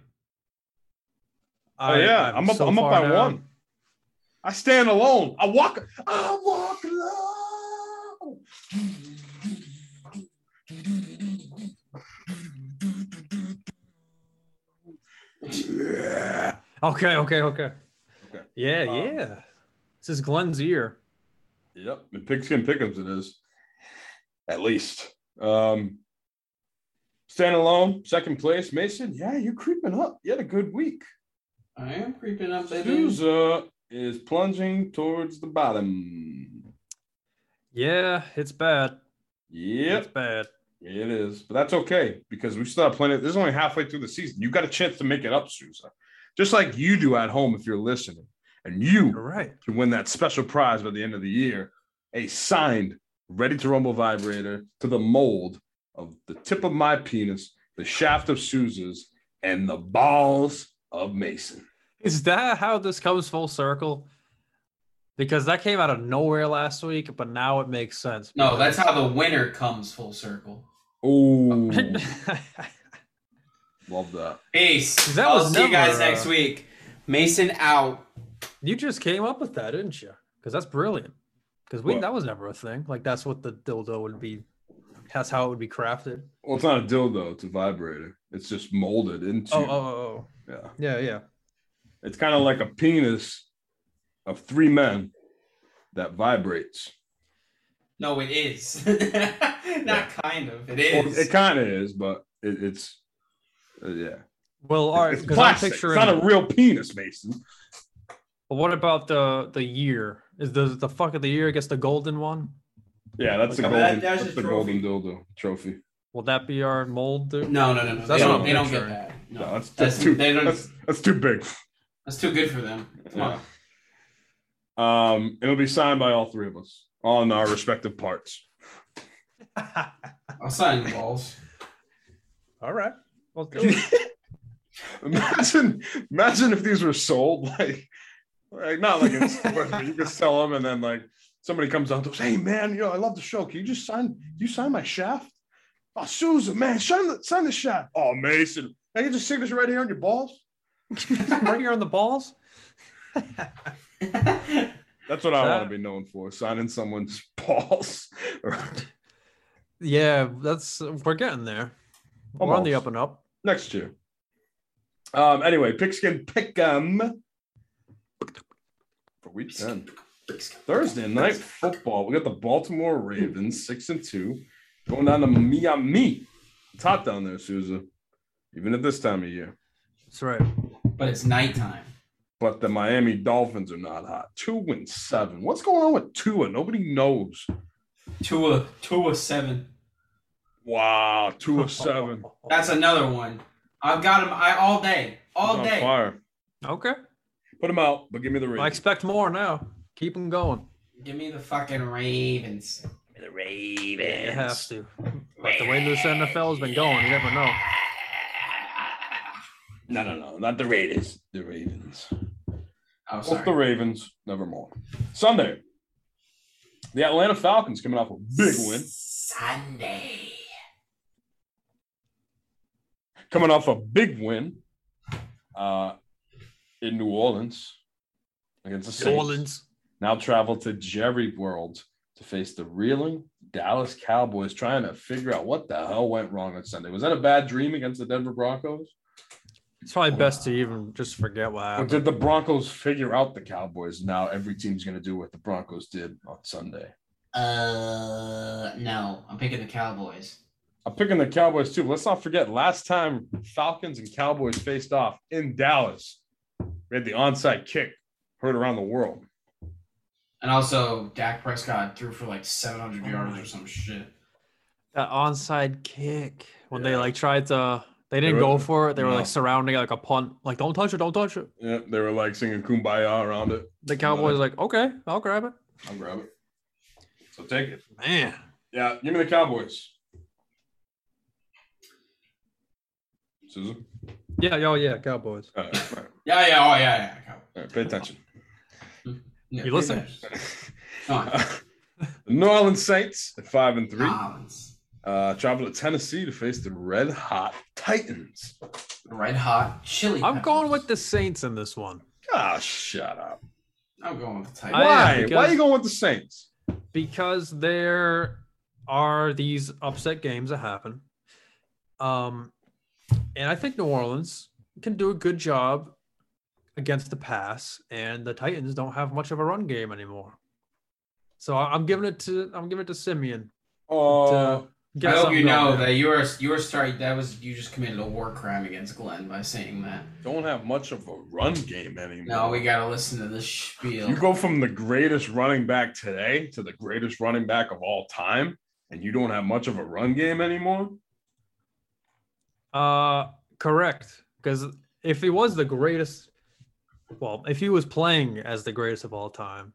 Oh yeah, I'm, up. so I'm up by down. one. I stand alone. I walk. I walk alone. Yeah. Okay, okay, okay. Okay. Yeah, Um, yeah. This is Glenn's ear. Yep. The pigskin pickums it is. At least. Um stand alone, second place. Mason, yeah, you're creeping up. You had a good week. I am creeping up, baby. Souza is plunging towards the bottom. Yeah, it's bad. Yeah, It's bad. It is, but that's okay because we still have plenty. This is only halfway through the season. You got a chance to make it up, Sousa, just like you do at home if you're listening, and you You're right. can win that special prize by the end of the year: a signed, ready to rumble vibrator to the mold of the tip of my penis, the shaft of Sousa's, and the balls of Mason. Is that how this comes full circle? Because that came out of nowhere last week, but now it makes sense. No, that's how the winner comes full circle. Oh, love that. Peace. That I'll was see you guys never, uh, next week. Mason out. you just came up with that, didn't you? Because that's brilliant. Because we What? that was never a thing. Like that's what the dildo would be. That's how it would be crafted. Well, it's not a dildo; it's a vibrator. It's just molded into. Oh, oh, oh, oh. yeah. yeah, yeah. It's kind of like a penis of three men that vibrates. No, it is. Not kind of. It is. Well, it kind of is, but it, it's uh, yeah. Well, all right. it's plastic. picturing. It's not a real penis, Mason. But what about the the year? Is the the fuck of the year? I guess the golden one. Yeah, that's the Like, golden. that- that's that's a the trophy. golden dildo trophy. Will that be our mold? dude? no, no, no, no. That's they what don't, I'm they don't get picturing. that. No, No, that's, that's, that's too. they don't, That's, that's too big. that's too good for them. Come on. Um, it'll be signed by all three of us on our respective parts. I'll sign the balls. all right. Well, do it. imagine, imagine if these were sold like, like not like it's but you could sell them and then like somebody comes out and goes, "Hey man, you know I love the show. Can you just sign? You sign my shaft? Oh, Susan, man, sign the sign the shaft. Oh, Mason, I get your signature right here on your balls. right here on the balls. That's what I That- want to be known for: signing someone's balls. Yeah, that's we're getting there. We're on the up and up. next year. Um. Anyway, pigskin pick'em for week ten. Thursday night football. We got the Baltimore Ravens, six and two, going down to Miami. It's hot down there, Souza, even at this time of year. That's right. But it's nighttime. But the Miami Dolphins are not hot. Two and seven. What's going on with Tua? Nobody knows. Two a two a seven. Wow, two and seven. That's another one. I've got him I all day. All on day. fire. Okay. Put him out, but give me the ring. I expect more now. Keep them going. Give me the fucking Ravens. the Ravens. It has to. But the way this NFL has been going, you never know. No, no, no, not the Raiders. The Ravens. Oh, Off the sorry. Ravens, nevermore. Sunday, the Atlanta Falcons coming off a big win, Sunday. coming off a big win uh, in New Orleans against the New Saints. Orleans. Now travel to Jerry World to face the reeling Dallas Cowboys, trying to figure out what the hell went wrong on Sunday. Was that a bad dream against the Denver Broncos? It's probably best to even just forget what happened. did the Broncos figure out the Cowboys? Now every team's going to do what the Broncos did on Sunday. Uh, no. I'm picking the Cowboys. I'm picking the Cowboys too. Let's not forget last time Falcons and Cowboys faced off in Dallas, we had the onside kick heard around the world. And also, Dak Prescott threw for like 700 yards or some shit. That onside kick when they like tried to, they didn't were- go for it. They were no. like surrounding it like a punt. Like, don't touch it, don't touch it. Yeah, they were like singing "Kumbaya" around it. The Cowboys like, okay, I'll grab it. I'll grab it. So take it. Man, Yeah, give me the Cowboys. Susan, yeah, oh yeah, Cowboys. all right, all right, Yeah, yeah, oh, yeah, yeah. Cow- all right, pay attention. Yeah You listen? Come on. the New Orleans Saints at five and three uh, travel to Tennessee to face the Red Hot Titans. Red hot chili. I'm going with the Saints in this one Ah, shut up. I'm going with the Titans. am, Why? Why are you going with the Saints? because there are these upset games that happen. Um, and I think New Orleans can do a good job against the pass, and the Titans don't have much of a run game anymore. So I- I'm giving it to I'm giving it to Simeon. Oh, to I hope you know there. that you were you were sorry. That was you just committed a war crime against Glenn by saying that. don't have much of a run game anymore. No, we gotta listen to this spiel. You go from the greatest running back today to the greatest running back of all time, and you don't have much of a run game anymore. Uh, correct. Because if he was the greatest, well, if he was playing as the greatest of all time,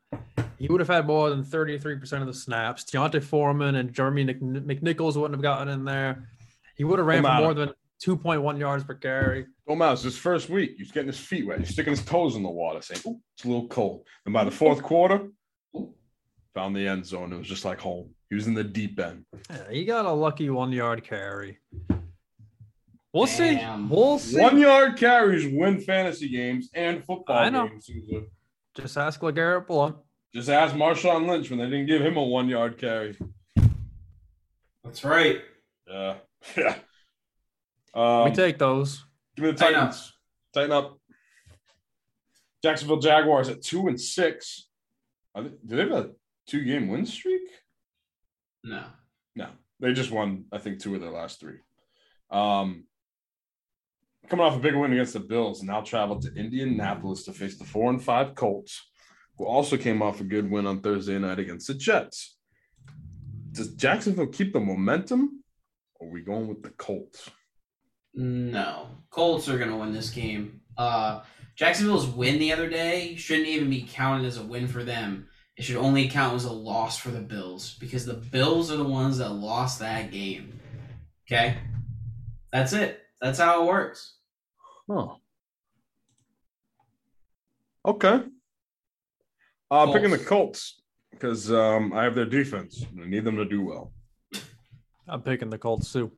he would have had more than 33% of the snaps. D'Onta Foreman and Jeremy Mc- McNichols wouldn't have gotten in there. He would have ran for more than 2.1 yards per carry. Matter. It's his first week. He's getting his feet wet. He's sticking his toes in the water, saying, "Ooh, it's a little cold." And by the fourth quarter, found the end zone. It was just like home. He was in the deep end. Yeah, he got a lucky one yard carry. We'll Damn. see. We'll see. One yard carries win fantasy games and football I know. games. Sousa. Just ask LeGarrette Blount. Just ask Marshawn Lynch when they didn't give him a one yard carry. That's right. Yeah. Yeah. Um, we take those. give me the Tighten. Titans. Tighten up. Jacksonville Jaguars at two and six. Are they, do they have a two game win streak? No. No, they just won. I think two of their last three. Um, coming off a big win against the Bills, now travel to Indianapolis to face the four and five Colts, who also came off a good win on Thursday night against the Jets. Does Jacksonville keep the momentum, or are we going with the Colts? No. Colts are going to win this game. Uh, Jacksonville's win the other day shouldn't even be counted as a win for them. It should only count as a loss for the Bills because the Bills are the ones that lost that game. Okay? That's it. That's how it works. Oh, okay. Uh, picking the Colts because um, I have their defense. and I need them to do well. I'm picking the Colts too.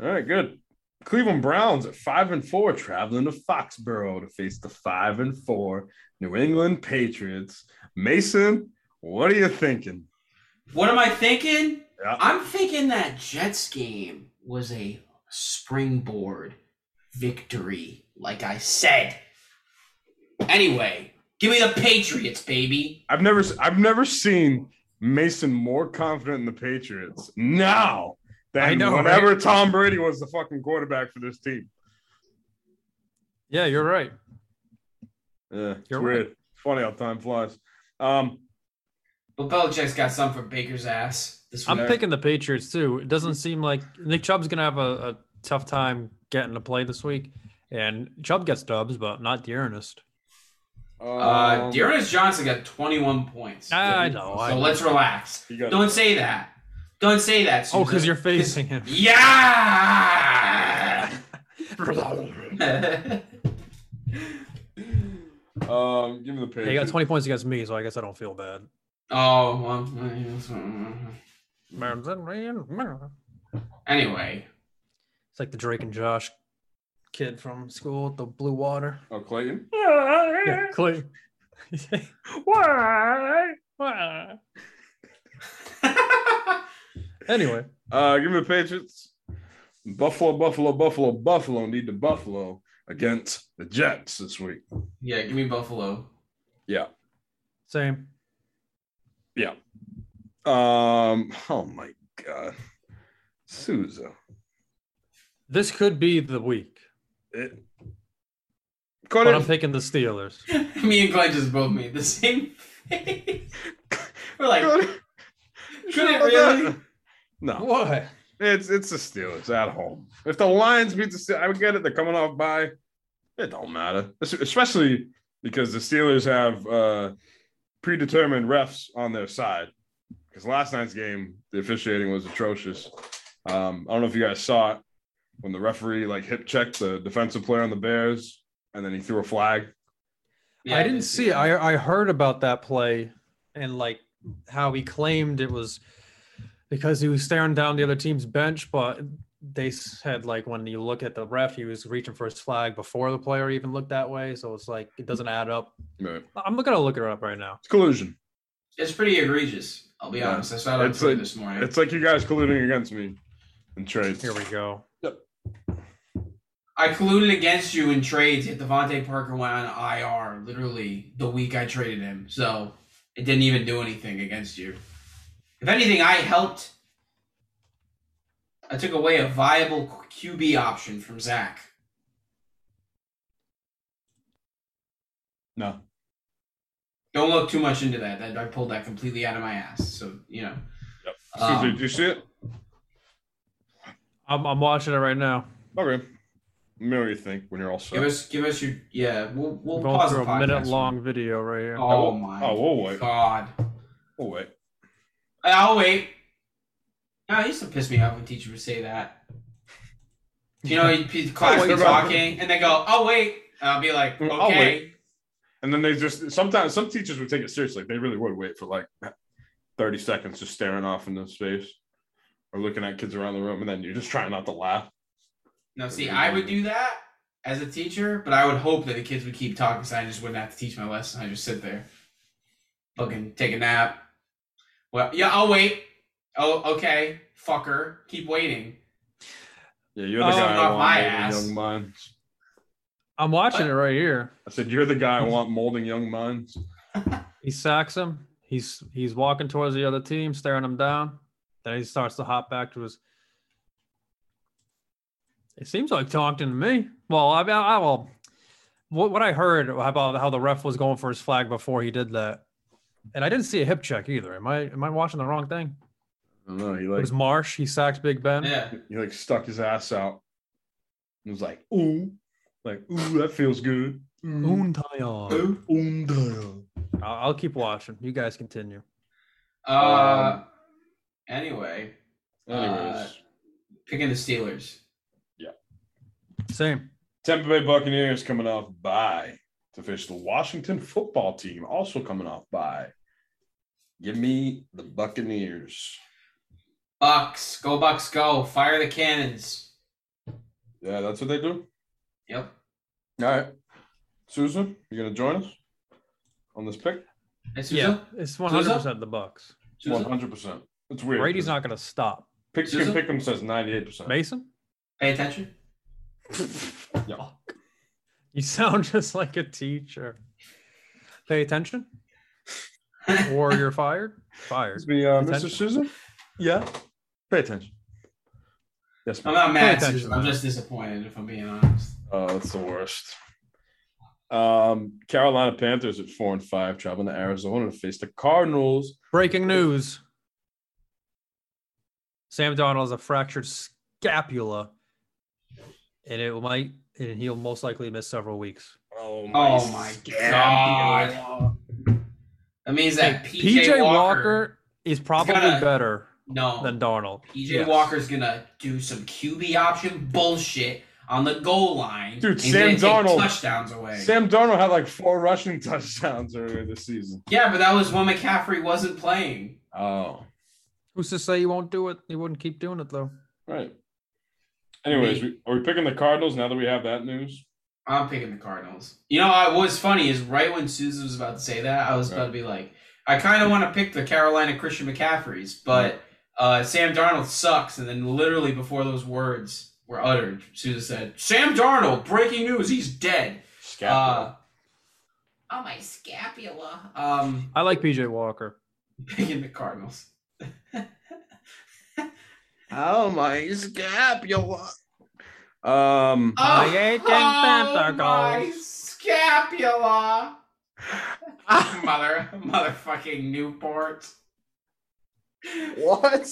All right, good. Cleveland Browns at five and four, traveling to Foxborough to face the five and four New England Patriots. Mason, what are you thinking? What am I thinking? Yeah. I'm thinking that Jets game was a springboard victory, like I said. Anyway, give me the Patriots, baby. I've never, I've never seen Mason more confident in the Patriots now than I know, whenever right? Tom Brady was the fucking quarterback for this team. Yeah, you're right. Yeah, it's You're weird. right. It's funny how time flies. Um, But Belichick's got some for Baker's ass this I'm picking the Patriots too. It doesn't seem like Nick Chubb's gonna have a, a tough time getting to play this week, and Chubb gets dubs, but not D'Ernest. Uh, um, D'Ernest Johnson got 21 points. I know. I so know. let's relax. Don't say that. Don't say that. Oh, because you're facing him. Yeah. um, give me the Yeah, Patriots. he got 20 points against me, so I guess I don't feel bad. oh well. It's like the Drake and Josh kid from school with the blue water. Oh, Clayton. Yeah, Clay. Why? Why? Anyway, Uh, give me the Patriots. Buffalo, Buffalo, Buffalo, Buffalo need the Buffalo against the Jets this week. yeah, give me Buffalo. Yeah. same. Yeah. Um. Oh my God, Souza. This could be the week, It. but I'm Cody, picking the Steelers. me and Glenn just both made the same face. We're like, Cody, could it really? No, What? it's it's the Steelers at home. If the Lions beat the Steelers, I would get it. They're coming off by. It don't matter, especially because the Steelers have uh, predetermined refs on their side. Because last night's game, the officiating was atrocious. Um, I don't know if you guys saw it when the referee like hip checked the defensive player on the Bears, and then he threw a flag. Yeah, I didn't see. it. I I heard about that play, and like how he claimed it was because he was staring down the other team's bench, but they said like when you look at the ref, he was reaching for his flag before the player even looked that way. So it's like it doesn't add up. Right. I'm gonna look it up right now. It's collusion. It's pretty egregious. I'll be Yeah. honest. I saw it on It's like- this morning. It's like you guys colluding against me and trades. Here we go. I colluded against you in trades. Yet DeVante Parker went on IR literally the week I traded him. So it didn't even do anything against you. If anything, I helped. I took away a viable QB option from Zach. No. Don't look too much into that. That I pulled that completely out of my ass. So you know. Yep. Um, did you see it? I'm I'm watching it right now. Okay. Me know you think when you're all set. Give us, give us your yeah. We'll we'll Going pause the through a podcast. minute long video right here. Oh, Oh, my oh, we'll wait. god! Oh wait. I'll wait. No, it used to piss me off when teachers would say that. You know, you'd be class wait, be they're talking, and they go, "Oh wait," and I'll be like, Mm, I'll "Okay." wait. And then they just sometimes some teachers would take it seriously. They really would wait for like 30 seconds just staring off into space or looking at kids around the room, and then you're just trying not to laugh. No, see, I would do that as a teacher, but I would hope that the kids would keep talking, so I just wouldn't have to teach my lesson. I just sit there, fucking take a nap. Well, yeah, I'll wait. Oh, okay, fucker, keep waiting. Yeah, you're the Oh, guy I want my molding ass. young minds. I'm watching What? it right here. I said, You're the guy I want molding young minds. He sacks him. He's he's walking towards the other team, staring him down. Then he starts to hop back to his. It seems like talking to me. Well, I, I, I well, what what I heard about how the ref was going for his flag before he did that, and I didn't see a hip check either. Am I am I watching the wrong thing? I don't know. He It like was Marsh. He sacks Big Ben. Yeah, he like stuck his ass out. and was like, ooh, like, ooh, that feels good. Ooh, Untaya. I'll, I'll keep watching. You guys continue. Uh, Um, anyway, Anyways, Uh, picking the Steelers. Same. Tampa Bay Buccaneers coming off by to face the Washington football team, also coming off by. Give me the Buccaneers. Bucks, go Bucks, go! Fire the cannons. Yeah, that's what they do. Yep. All right. Susan, you gonna join us on this pick? Hey, Yeah, it's 100 percent the Bucks. Hundred percent. It's weird. Brady's not going to stop. Pick pick him says ninety eight percent. Mason, Pay attention. Yeah. you sound just like a teacher. Pay attention, or you're fired. Fired. Me, uh, Mr. Susan. Yeah. Pay attention. Yes, I'm not mad. attention, Susan. I'm just disappointed, if I'm being honest. Oh, that's the worst. Um, Carolina Panthers at four and five, traveling to Arizona to face the Cardinals. Breaking news: Sam Darnold has a fractured scapula, and it might, and he'll most likely miss several weeks. Oh Oh my god. That means that PJ, PJ Walker, Walker is probably gonna- better no, than Darnold. PJ Yes. Walker's gonna do some QB option bullshit on the goal line. Dude, he's Sam gonna take Darnold- touchdowns away. Sam Darnold had like four rushing touchdowns earlier this season. yeah, but that was when McCaffrey wasn't playing. Oh, Who's to say he won't do it? He wouldn't keep doing it though. right. Anyways, we, are we picking the Cardinals now that we have that news? I'm picking the Cardinals. You know, I, what's funny is right when Susan was about to say that, I was about to be like, I kind of want to pick the Carolina Christian McCaffreys, but uh, Sam Darnold sucks. And then literally before those words were uttered, Susan said, "Sam Darnold, breaking news, he's dead." Uh, oh my scapula. Um, I like PJ Walker. picking the Cardinals. oh my scapula. Um, I hate them oh my scapula. Mother, motherfucking Newport. what?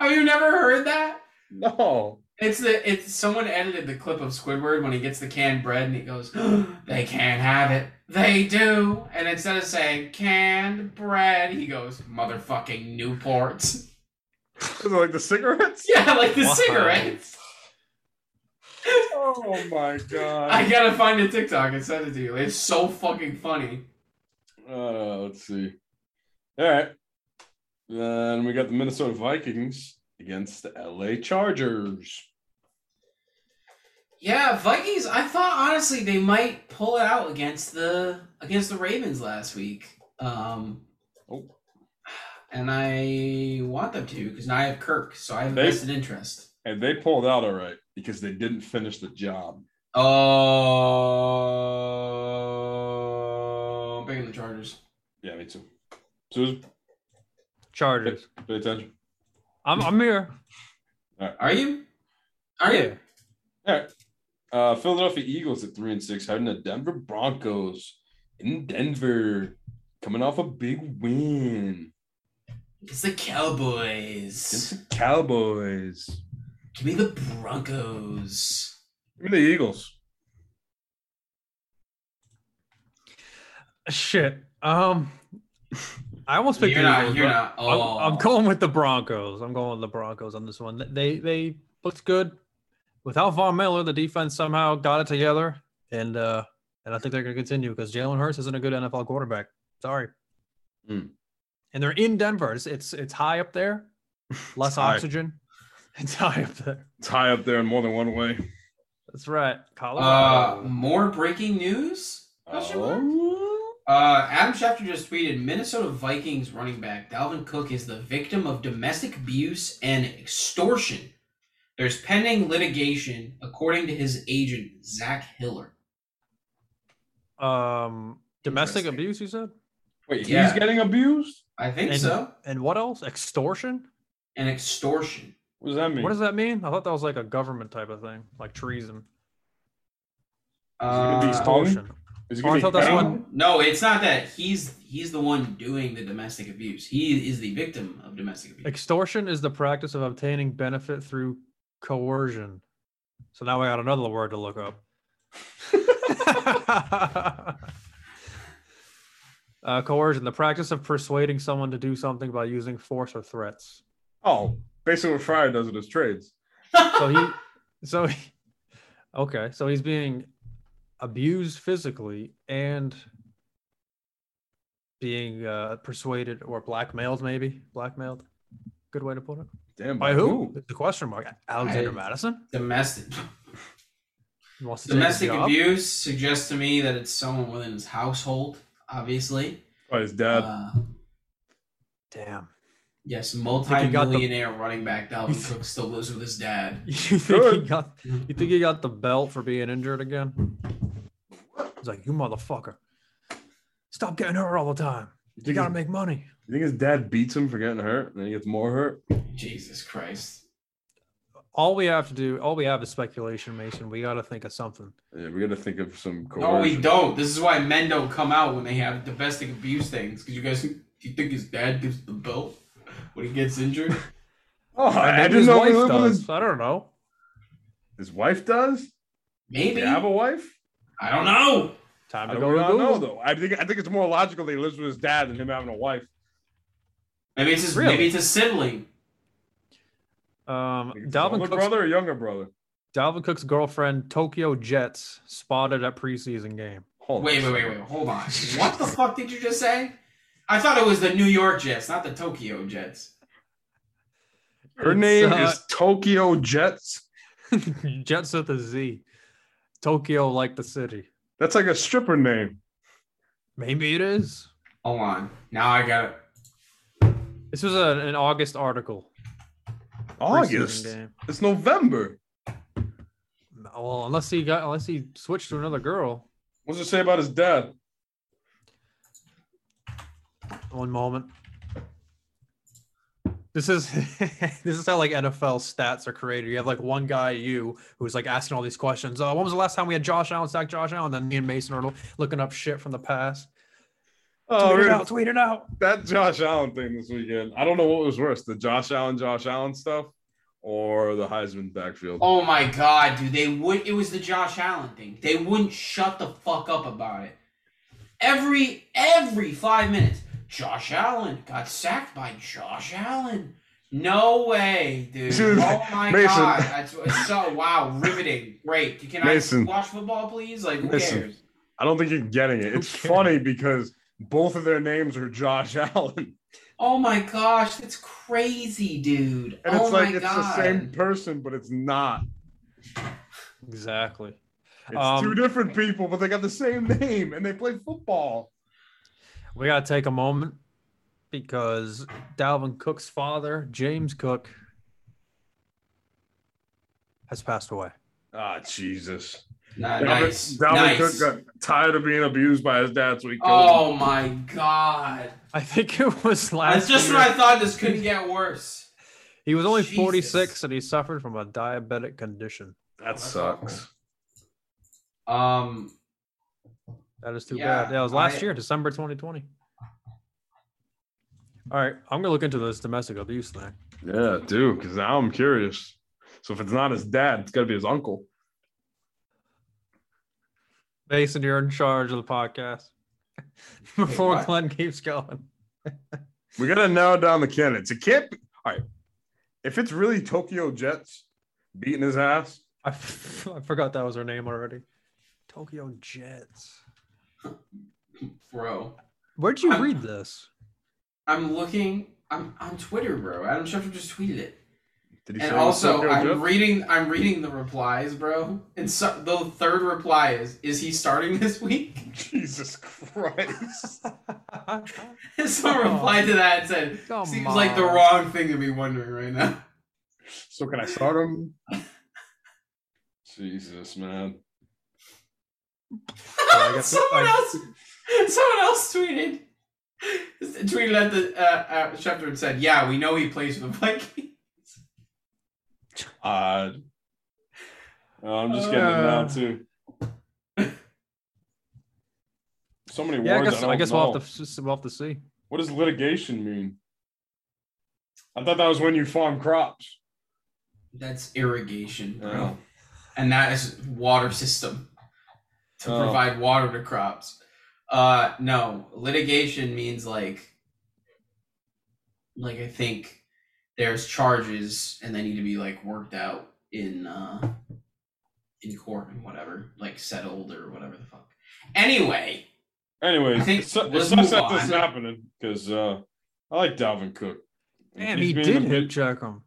Have you never heard that? No. It's the it's someone edited the clip of Squidward when he gets the canned bread and he goes, "They can't have it. They do." And instead of saying canned bread, he goes, "Motherfucking Newport." Is it like the cigarettes? yeah, like the Wow. cigarettes. Oh my god. I gotta find a TikTok and send it to you. It's so fucking funny. Uh, let's see. All right. Then we got the Minnesota Vikings against the LA Chargers. Yeah, Vikings. I thought honestly they might pull it out against the against the Ravens last week. Um, Oh. And I want them to because now I have Kirk, so I have a They- vested interest. And they pulled out all right because they didn't finish the job. Oh, I'm picking the Chargers. Yeah, me too. Susan, Chargers. pay attention. I'm I'm here. Are you? Are Yeah. you? All right. Uh, Philadelphia Eagles at three and six, heading to Denver Broncos in Denver, coming off a big win It's the Cowboys. It's the Cowboys. Give me the Broncos. Give me the Eagles. Shit. Um, I almost picked You're the not. Eagles, You're but not. I'm, Oh, I'm going with the Broncos. I'm going with the Broncos on this one. They they looked good without Von Miller. The defense somehow got it together, and uh, and I think they're going to continue because Jalen Hurts isn't a good NFL quarterback. Sorry. Hmm. And they're in Denver. It's it's, it's high up there, less It's high. oxygen. It's high up there. It's high up there in more than one way. That's right. Uh, more breaking news? Oh. Uh, Adam Schefter just tweeted Minnesota Vikings running back Dalvin Cook is the victim of domestic abuse and extortion. There's pending litigation, according to his agent, Zach Hiller. um, domestic abuse. You said. Wait, Yeah. he's getting abused? I think And, so. and what else? Extortion. And extortion. What does that mean? What does that mean? I thought that was like a government type of thing, like treason. Uh, extortion? Extortion. Is he Oh, I thought that's paid? what- no, it's not that. He's he's the one doing the domestic abuse. He is the victim of domestic abuse. Extortion is the practice of obtaining benefit through coercion. So now I got another word to look up. uh, coercion, the practice of persuading someone to do something by using force or threats. Oh, basically what Fryer does with his trades. So he, so he, okay, so he's being abused physically and being uh, persuaded or blackmailed, maybe blackmailed. Good way to put it. Damn, By who? The question mark. Alexander I- Madison domestic He wants to take his domestic abuse suggests to me that it's someone within his household. Obviously. By his dad. Uh, Damn. yes, he got the- multi-millionaire running back You Dalvin Cook still lives with his dad. You think he got? You think he got the belt for being injured again? He's like, you motherfucker! Stop getting hurt all the time. you, You gotta his, make money. you think his dad beats him for getting hurt and then he gets more hurt? Jesus Christ. All we have to do, all we have is speculation, Mason. We got to think of something. Yeah, we got to think of some coercion. No, we don't. This is why men don't come out when they have domestic abuse things. Because you guys, do you think his dad gives the belt when he gets injured? Oh, I, I didn't his know he wife lived with does. his, I don't know. his wife does. Maybe. They have a wife. I don't know. Time I to don't go to know Google. though. I think I think it's more logical that he lives with his dad than him having a wife. Maybe it's his. Really? Maybe it's a sibling. Um, Think it's his Dalvin older Cook's, brother or younger brother. Dalvin Cook's girlfriend, Tokyo Jetz, spotted at preseason game. Hold Wait, on. wait, wait, wait. Hold on. What the fuck did you just say? I thought it was the New York Jets, not the Tokyo Jets. Her It's, name uh, is Tokyo Jetz. Jets with a Z. Tokyo, like the city. That's like a stripper name. Maybe it is. Hold on. Now I got it. This was a, an August article. August. It's November. Well, unless he got, unless he switched to another girl. What's it say about his dad? One moment. This is this is how like NFL stats are created. You have like one guy, you, who's like asking all these questions. Uh, when was the last time we had Josh Allen sack Josh Allen? And Then me and Mason are looking up shit from the past. Oh, tweet it really? out, tweet it out. that Josh Allen thing this weekend. I don't know what was worse, the Josh Allen, Josh Allen stuff, or the Heisman backfield. Oh my god, dude! They would. It was the Josh Allen thing. They wouldn't shut the fuck up about it. Every every five minutes, Josh Allen got sacked by Josh Allen. No way, dude! Dude, oh my Mason. god, that's it's so wow, riveting. Great. Can Mason. I watch football, please? Like, who Listen. cares? I don't think you're getting it. It's funny because both of their names are Josh Allen. Oh my gosh, that's crazy, dude. And oh it's like my it's god. the same person, but it's not. Exactly. It's Um, two different people, but they got the same name and they play football. We gotta take a moment because Dalvin Cook's father, James Cook, has passed away. Ah, Jesus. Nah, Dalvin, nice. Dalvin nice. Cook got tired of being abused by his dad, so he killed Oh my god. I think it was last. Year. That's just year. when I thought this couldn't get worse. He was only Jesus. 46 and he suffered from a diabetic condition. That that's sucks. Um, That is too Yeah, bad. That was last I- year, December 2020. All right, I'm gonna look into this domestic abuse thing. Yeah, dude, because now I'm curious. So if it's not his dad, it's got to be his uncle. Mason, you're in charge of the podcast. Before what? Glenn keeps going. We gotta narrow down the candidates. It can't be all right. If it's really Tokyo Jetz beating his ass, I, f- I forgot that was her name already. Tokyo Jetz. bro. Where'd you I'm- read this? I'm looking. I'm on Twitter, bro. Adam Schefter just tweeted it. Did he And say also, I'm Jets? reading. I'm reading the replies, bro. And so, the third reply is: Is he starting this week? Jesus Christ. Someone replied to that and said, Come "Seems like the wrong thing to be wondering right now." So can I start him? Jesus, man. Someone else. Someone else tweeted. Tweeted at the uh, uh, Schefter and said, "Yeah, we know he plays for the Vikings." Odd. Oh, I'm just getting it now Uh. too. So many Yeah, I words. guess I, don't I guess know. we'll have to s- we'll have to see. What does litigation mean? I thought that was when you farm crops. That's irrigation, bro. Oh. and that is water system to Oh. provide water to crops. Uh, no, litigation means like, like I think there's charges and they need to be like worked out in uh in court and whatever, like settled or whatever the fuck. Anyway, Anyways, I think it's, su- let's sucks move that this is happening because uh, I like Dalvin Cook. Damn, He's he did a hit check him.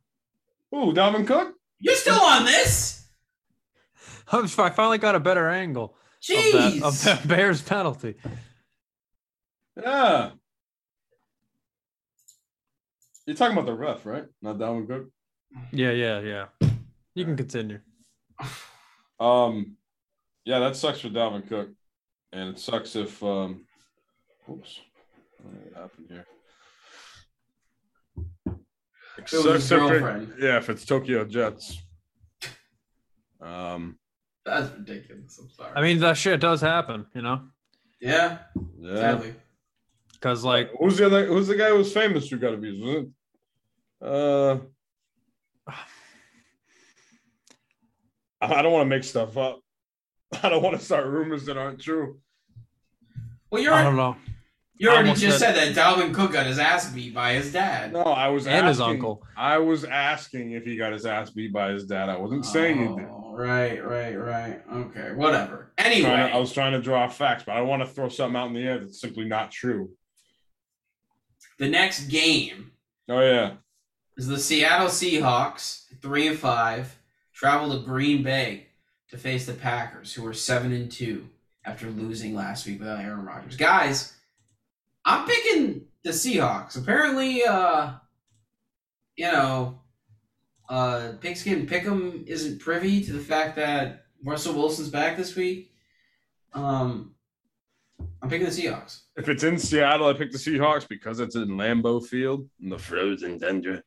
Ooh, Dalvin Cook? you're still on this. I finally got a better angle of Jeez. that, of that Bears penalty. Yeah. You're talking about the ref, right? Not Dalvin Cook. Yeah, yeah, yeah. You can continue. Um, yeah, that sucks for Dalvin Cook, and it sucks if um, oops, what happened here? It It was sucks his if it- yeah, if it's Tokyo Jetz. Um, That's ridiculous. I'm sorry. I mean, that shit does happen, you know? yeah, yeah. sadly. Because, like, who's the other? Who's the guy who was famous who got abused? Was it? Uh, I I don't want to make stuff up. I don't want to start rumors that aren't true. Well, you're I don't know. you already just said- said that Dalvin Cook got his ass beat by his dad. No, I was And asking, his uncle. I was asking if he got his ass beat by his dad. I wasn't saying he did. Oh, Right, right, right. Okay, whatever. Trying Anyway, to- I was trying to draw facts, but I don't want to throw something out in the air that's simply not true. the next game Oh yeah, is the Seattle Seahawks, three and five, travel to Green Bay to face the Packers, who are seven and two after losing last week without Aaron Rodgers. Guys, I'm picking the Seahawks. Apparently, uh, you know, uh, Pigskin Pick'em isn't privy to the fact that Russell Wilson's back this week. Um, I'm picking the Seahawks. if it's in Seattle, I pick the Seahawks because it's in Lambeau Field in the frozen tundra.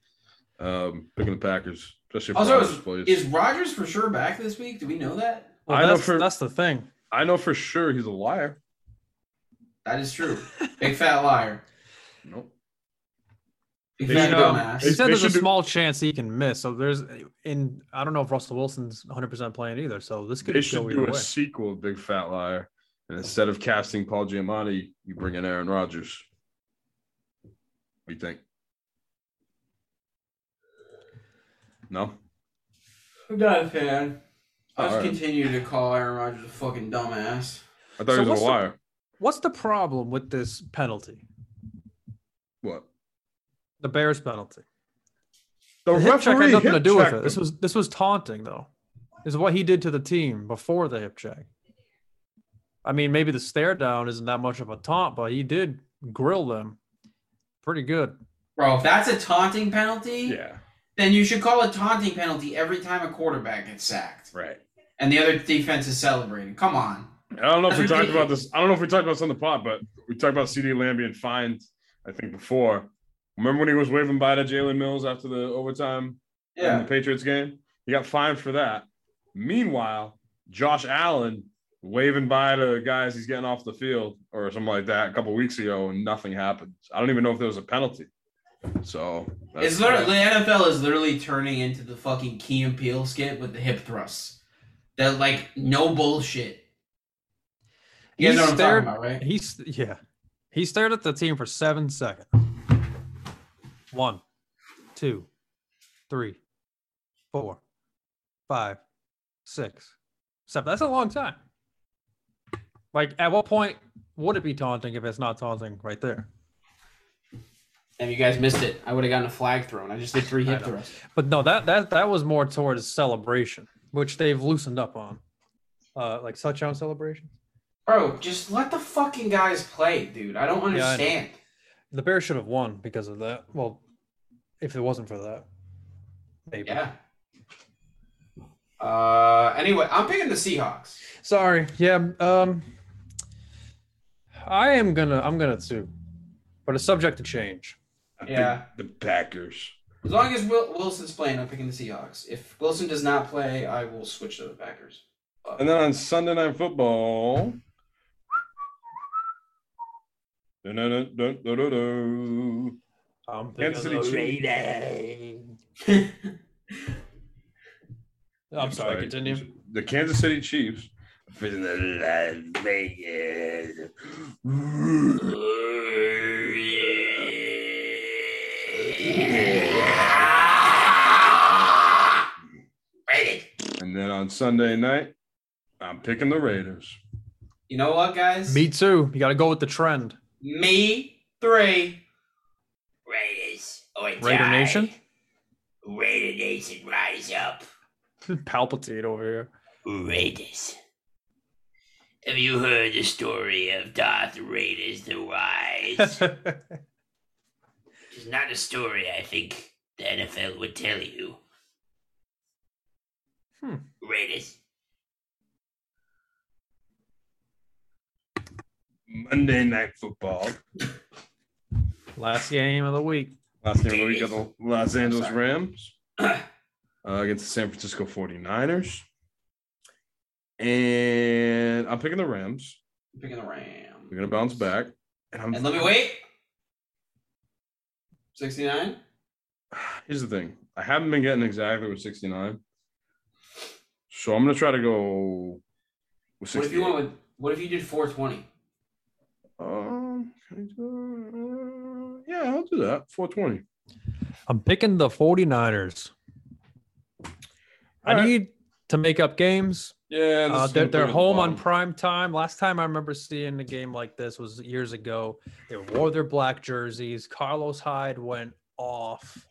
Um, picking the Packers, especially if Also, Rodgers plays. is, is Rodgers for sure back this week? Do we know that? Well, I know that's, for- that's the thing. I know for sure he's a liar. That is true. Big fat liar. Nope. Big They fat should, um, dumbass. He said they there's a should do- small chance he can miss. So there's, in I don't know if Russell Wilson's 100 percent playing either. So this could They go should do a way. sequel of Big Fat Liar, and instead of casting Paul Giamatti, you bring in Aaron Rodgers. What do you think? No. I'm not a fan. I'll just Alright. continue to call Aaron Rodgers a fucking dumbass. I thought So he what's was a the- liar. What's the problem with this penalty? What? The Bears penalty. The, The hip check had nothing to do with hip-checked it. This him. was this was taunting though. Is what he did to the team before the hip check. I mean, maybe the stare down isn't that much of a taunt, but he did grill them pretty good. Bro, if that's a taunting penalty, Yeah. Then you should call a taunting penalty every time a quarterback gets sacked Right. and the other defense is celebrating. Come on. I don't know if we That's talked about this. I don't know if we talked about this on the pod, but we talked about CeeDee Lamb being fined. I think before. Remember when he was waving by to Jalen Mills after the overtime in the Patriots game? He got fined for that. Meanwhile, Josh Allen waving by to guys he's getting off the field or something like that a couple weeks ago, and nothing happened. I don't even know if there was a penalty. So It's literally the NFL is literally turning into the fucking Key and Peele skit with the hip thrusts. That like no bullshit. You He know what I'm stared- talking about, right? He's yeah. He stared at the team for seven seconds. One, two, three, four, five, six, seven. That's a long time. Like, at what point would it be taunting if it's not taunting right there? And you guys missed it. I would have gotten a flag thrown. I just did three I hip thrusts. But no, that that that was more towards celebration, which they've loosened up on, uh, like touchdown celebration. Bro, just let the fucking guys play, dude. I don't I know. understand. The Bears should have won because of that. Well, if it wasn't for that, maybe. Yeah. Uh, anyway, I'm picking the Seahawks. Sorry. Yeah. Um. I am gonna. I'm gonna too, but it's subject to change. I Yeah. think the Packers. As long as Wil- Wilson's playing, I'm picking the Seahawks. If Wilson does not play, I will switch to the Packers. Uh, and then on Sunday Night Football. I'm Kansas City Chiefs. I'm sorry. Continue. The Kansas City Chiefs. And then on Sunday night, I'm picking the Raiders. you know what, guys? Me too. You got to go with the trend. Me three. Raiders. Oh, or Raider Nation. Raider Nation, rise up. Palpatine over here. Raiders. Have you heard the story of Darth Raiders the Wise? It's not a story I think the NFL would tell you. Hmm. Raiders. Monday Night Football. Last game of the week. Last game of the week got the Los Angeles Rams uh, against the San Francisco 49ers. And I'm picking the Rams. I'm Picking the They're Ram. going to bounce back. And I'm And let me wait. 69? Here's the thing. I haven't been getting exactly with 69. So I'm going to try to go with What if you went with what if you did 420? Um, can I do- uh, yeah, I'll do that. 420. I'm picking the 49ers. I All right. need to make up games. Yeah, Uh, they're they're home on prime time. Last time I remember seeing a game like this was years ago. They wore their black jerseys. Carlos Hyde went off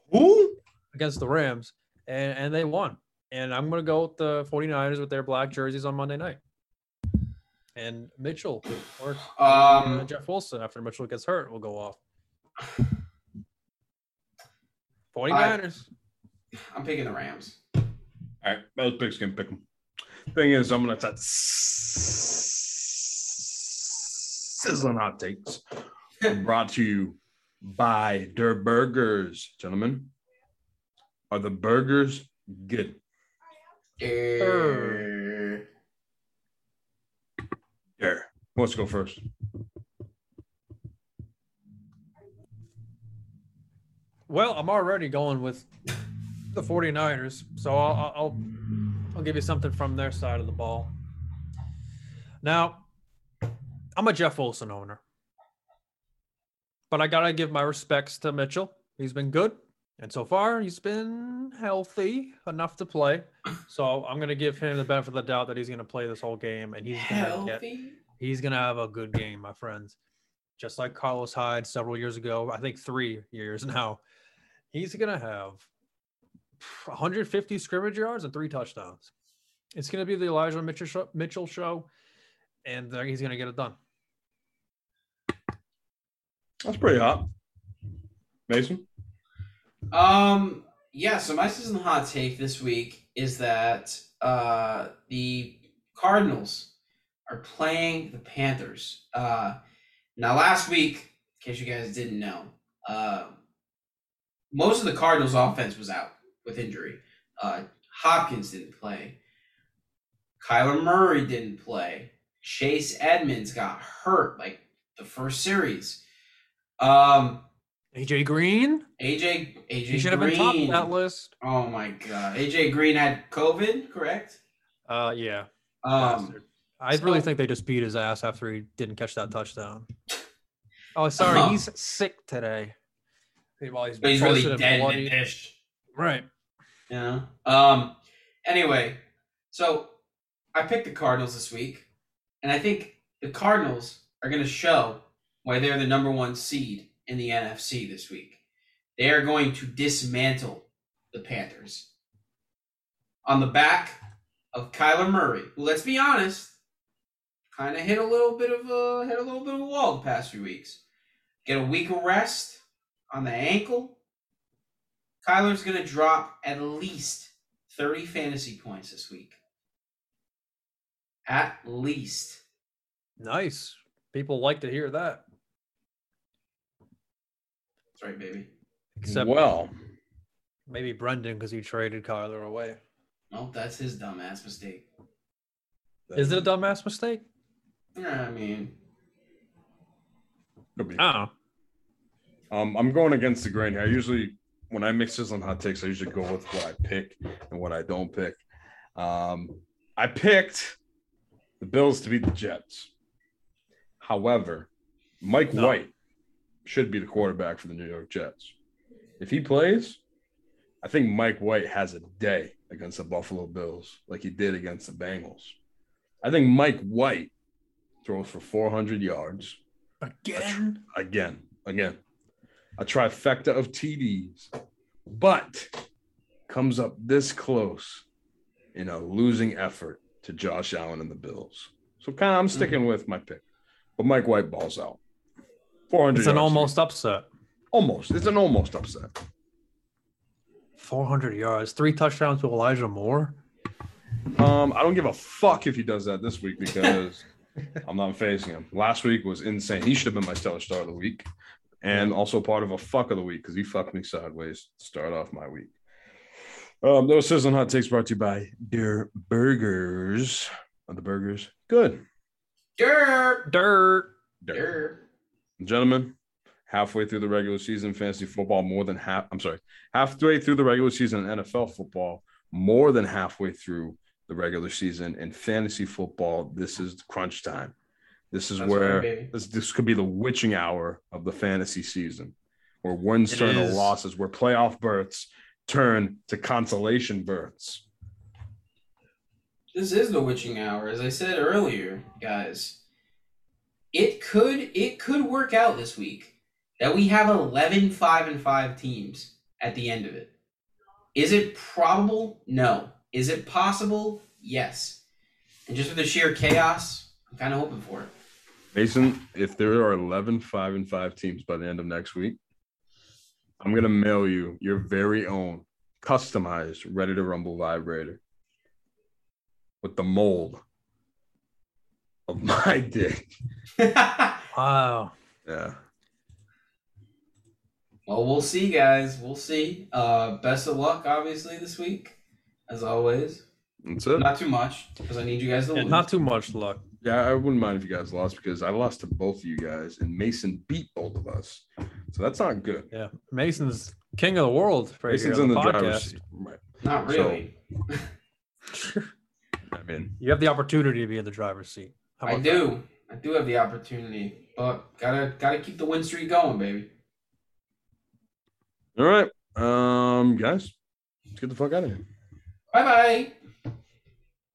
against the Rams and, and they won. And I'm going to go with the 49ers with their black jerseys on Monday night. And Mitchell or uh, Um, Jeff Wilson after Mitchell gets hurt will go off. 49ers. I'm picking the Rams. All right, those picks can pick them. Thing is, I'm gonna start sizzling hot takes. Brought to you by Der Burgers, gentlemen. Are the burgers good? Er, There. Who wants to go first? Well, I'm already going with the 49ers, so I'll, I'll I'll give you something from their side of the ball. Now, I'm a Jeff Wilson owner, but I gotta give my respects to Mitchell. He's been good, and so far he's been healthy enough to play. So I'm gonna give him the benefit of the doubt that he's gonna play this whole game, and he's gonna get healthy. He's gonna have a good game, my friends. Just like Carlos Hyde several years ago, I think three years now. He's gonna have 150 scrimmage yards and three touchdowns. It's gonna be the Elijah Mitchell show, Mitchell show, and he's gonna get it done. That's pretty hot. Mason? Um, yeah, so my season hot take this week is that uh, the Cardinals are playing the Panthers. Uh, now, last week, in case you guys didn't know, uh, most of the Cardinals' offense was out with injury. Uh, Hopkins didn't play. Kyler Murray didn't play. Chase Edmonds got hurt like the first series. Um, AJ Green, AJ AJ he should have Green. been top of that list. Oh my god. AJ Green had COVID, correct? Uh, yeah. Um bastard. I really So- think they just beat his ass after he didn't catch that touchdown. Oh, sorry, Uh-huh. he's sick today. While he's But he's really dead bloody. and dished. Right. Know? Um anyway, so I picked the Cardinals this week, and I think the Cardinals are gonna show why they're the number one seed in the NFC this week. They are going to dismantle the Panthers. On the back of Kyler Murray, who let's be honest, kind of hit a little bit of a hit a little bit of a wall the past few weeks. Get a week of rest on the ankle. Kyler's going to drop at least 30 fantasy points this week. At least. Nice. People like to hear that. That's right, baby. Except well, maybe Brendan because he traded Kyler away. Well, that's his dumbass mistake. Is it a dumbass mistake? Yeah, I mean, Could be. Oh. Um, I'm going against the grain here. I usually, when I mix this on hot takes, I usually go with what I pick and what I don't pick. Um, I picked the Bills to beat the Jets. However, Mike No. White should be the quarterback for the New York Jets. If he plays, I think Mike White has a day against the Buffalo Bills, like he did against the Bengals. I think Mike White throws for 400 yards Again? again, again, a trifecta of TDs, but comes up this close in a losing effort to Josh Allen and the Bills. So kind of, I'm sticking with my pick, but Mike White balls out. 400. It's an almost upset. almost. It's an almost upset. 400 yards, three touchdowns to Elijah Moore. Um, I don't give a fuck if he does that this week because I'm not facing him. Last week was insane. He should have been my stellar star of the week, and also part of a fuck of the week because he fucked me sideways to start off my week. Um, those sizzling hot takes brought to you by Dear Burgers. Are the burgers good, dirt, Dirt. dirt. gentlemen? Halfway through the regular season, fantasy football more than half. I'm sorry, halfway through the regular season in NFL football, more than halfway through the regular season in fantasy football. This is crunch time. This is That's where right, this, this could be the witching hour of the fantasy season, where wins It turn to losses, where playoff berths turn to consolation berths. This is the witching hour, as I said earlier, guys. It could it could work out this week that we have 11 5 and 5 teams at the end of it. Is it probable? No. Is it possible? Yes. And just with the sheer chaos, I'm kind of hoping for it. Mason, if there are 11 5 and 5 teams by the end of next week, I'm going to mail you your very own customized Ready to Rumble vibrator with the mold of my dick. Wow. Yeah. well, we'll see, guys. We'll see. Uh, best of luck, obviously, this week, as always. That's it. Not too much, because I need you guys to Yeah, lose. not too much luck. Yeah, I wouldn't mind if you guys lost because I lost to both of you guys and Mason beat both of us. So that's not good. Yeah. Mason's king of the world right Mason's here in the the, driver's seat. Right. Not So- really. I mean, you have the opportunity to be in the driver's seat. How I about do. I do have the opportunity, but gotta gotta keep the win streak going, baby. all right. Um, guys, let's get the fuck out of here. Bye bye.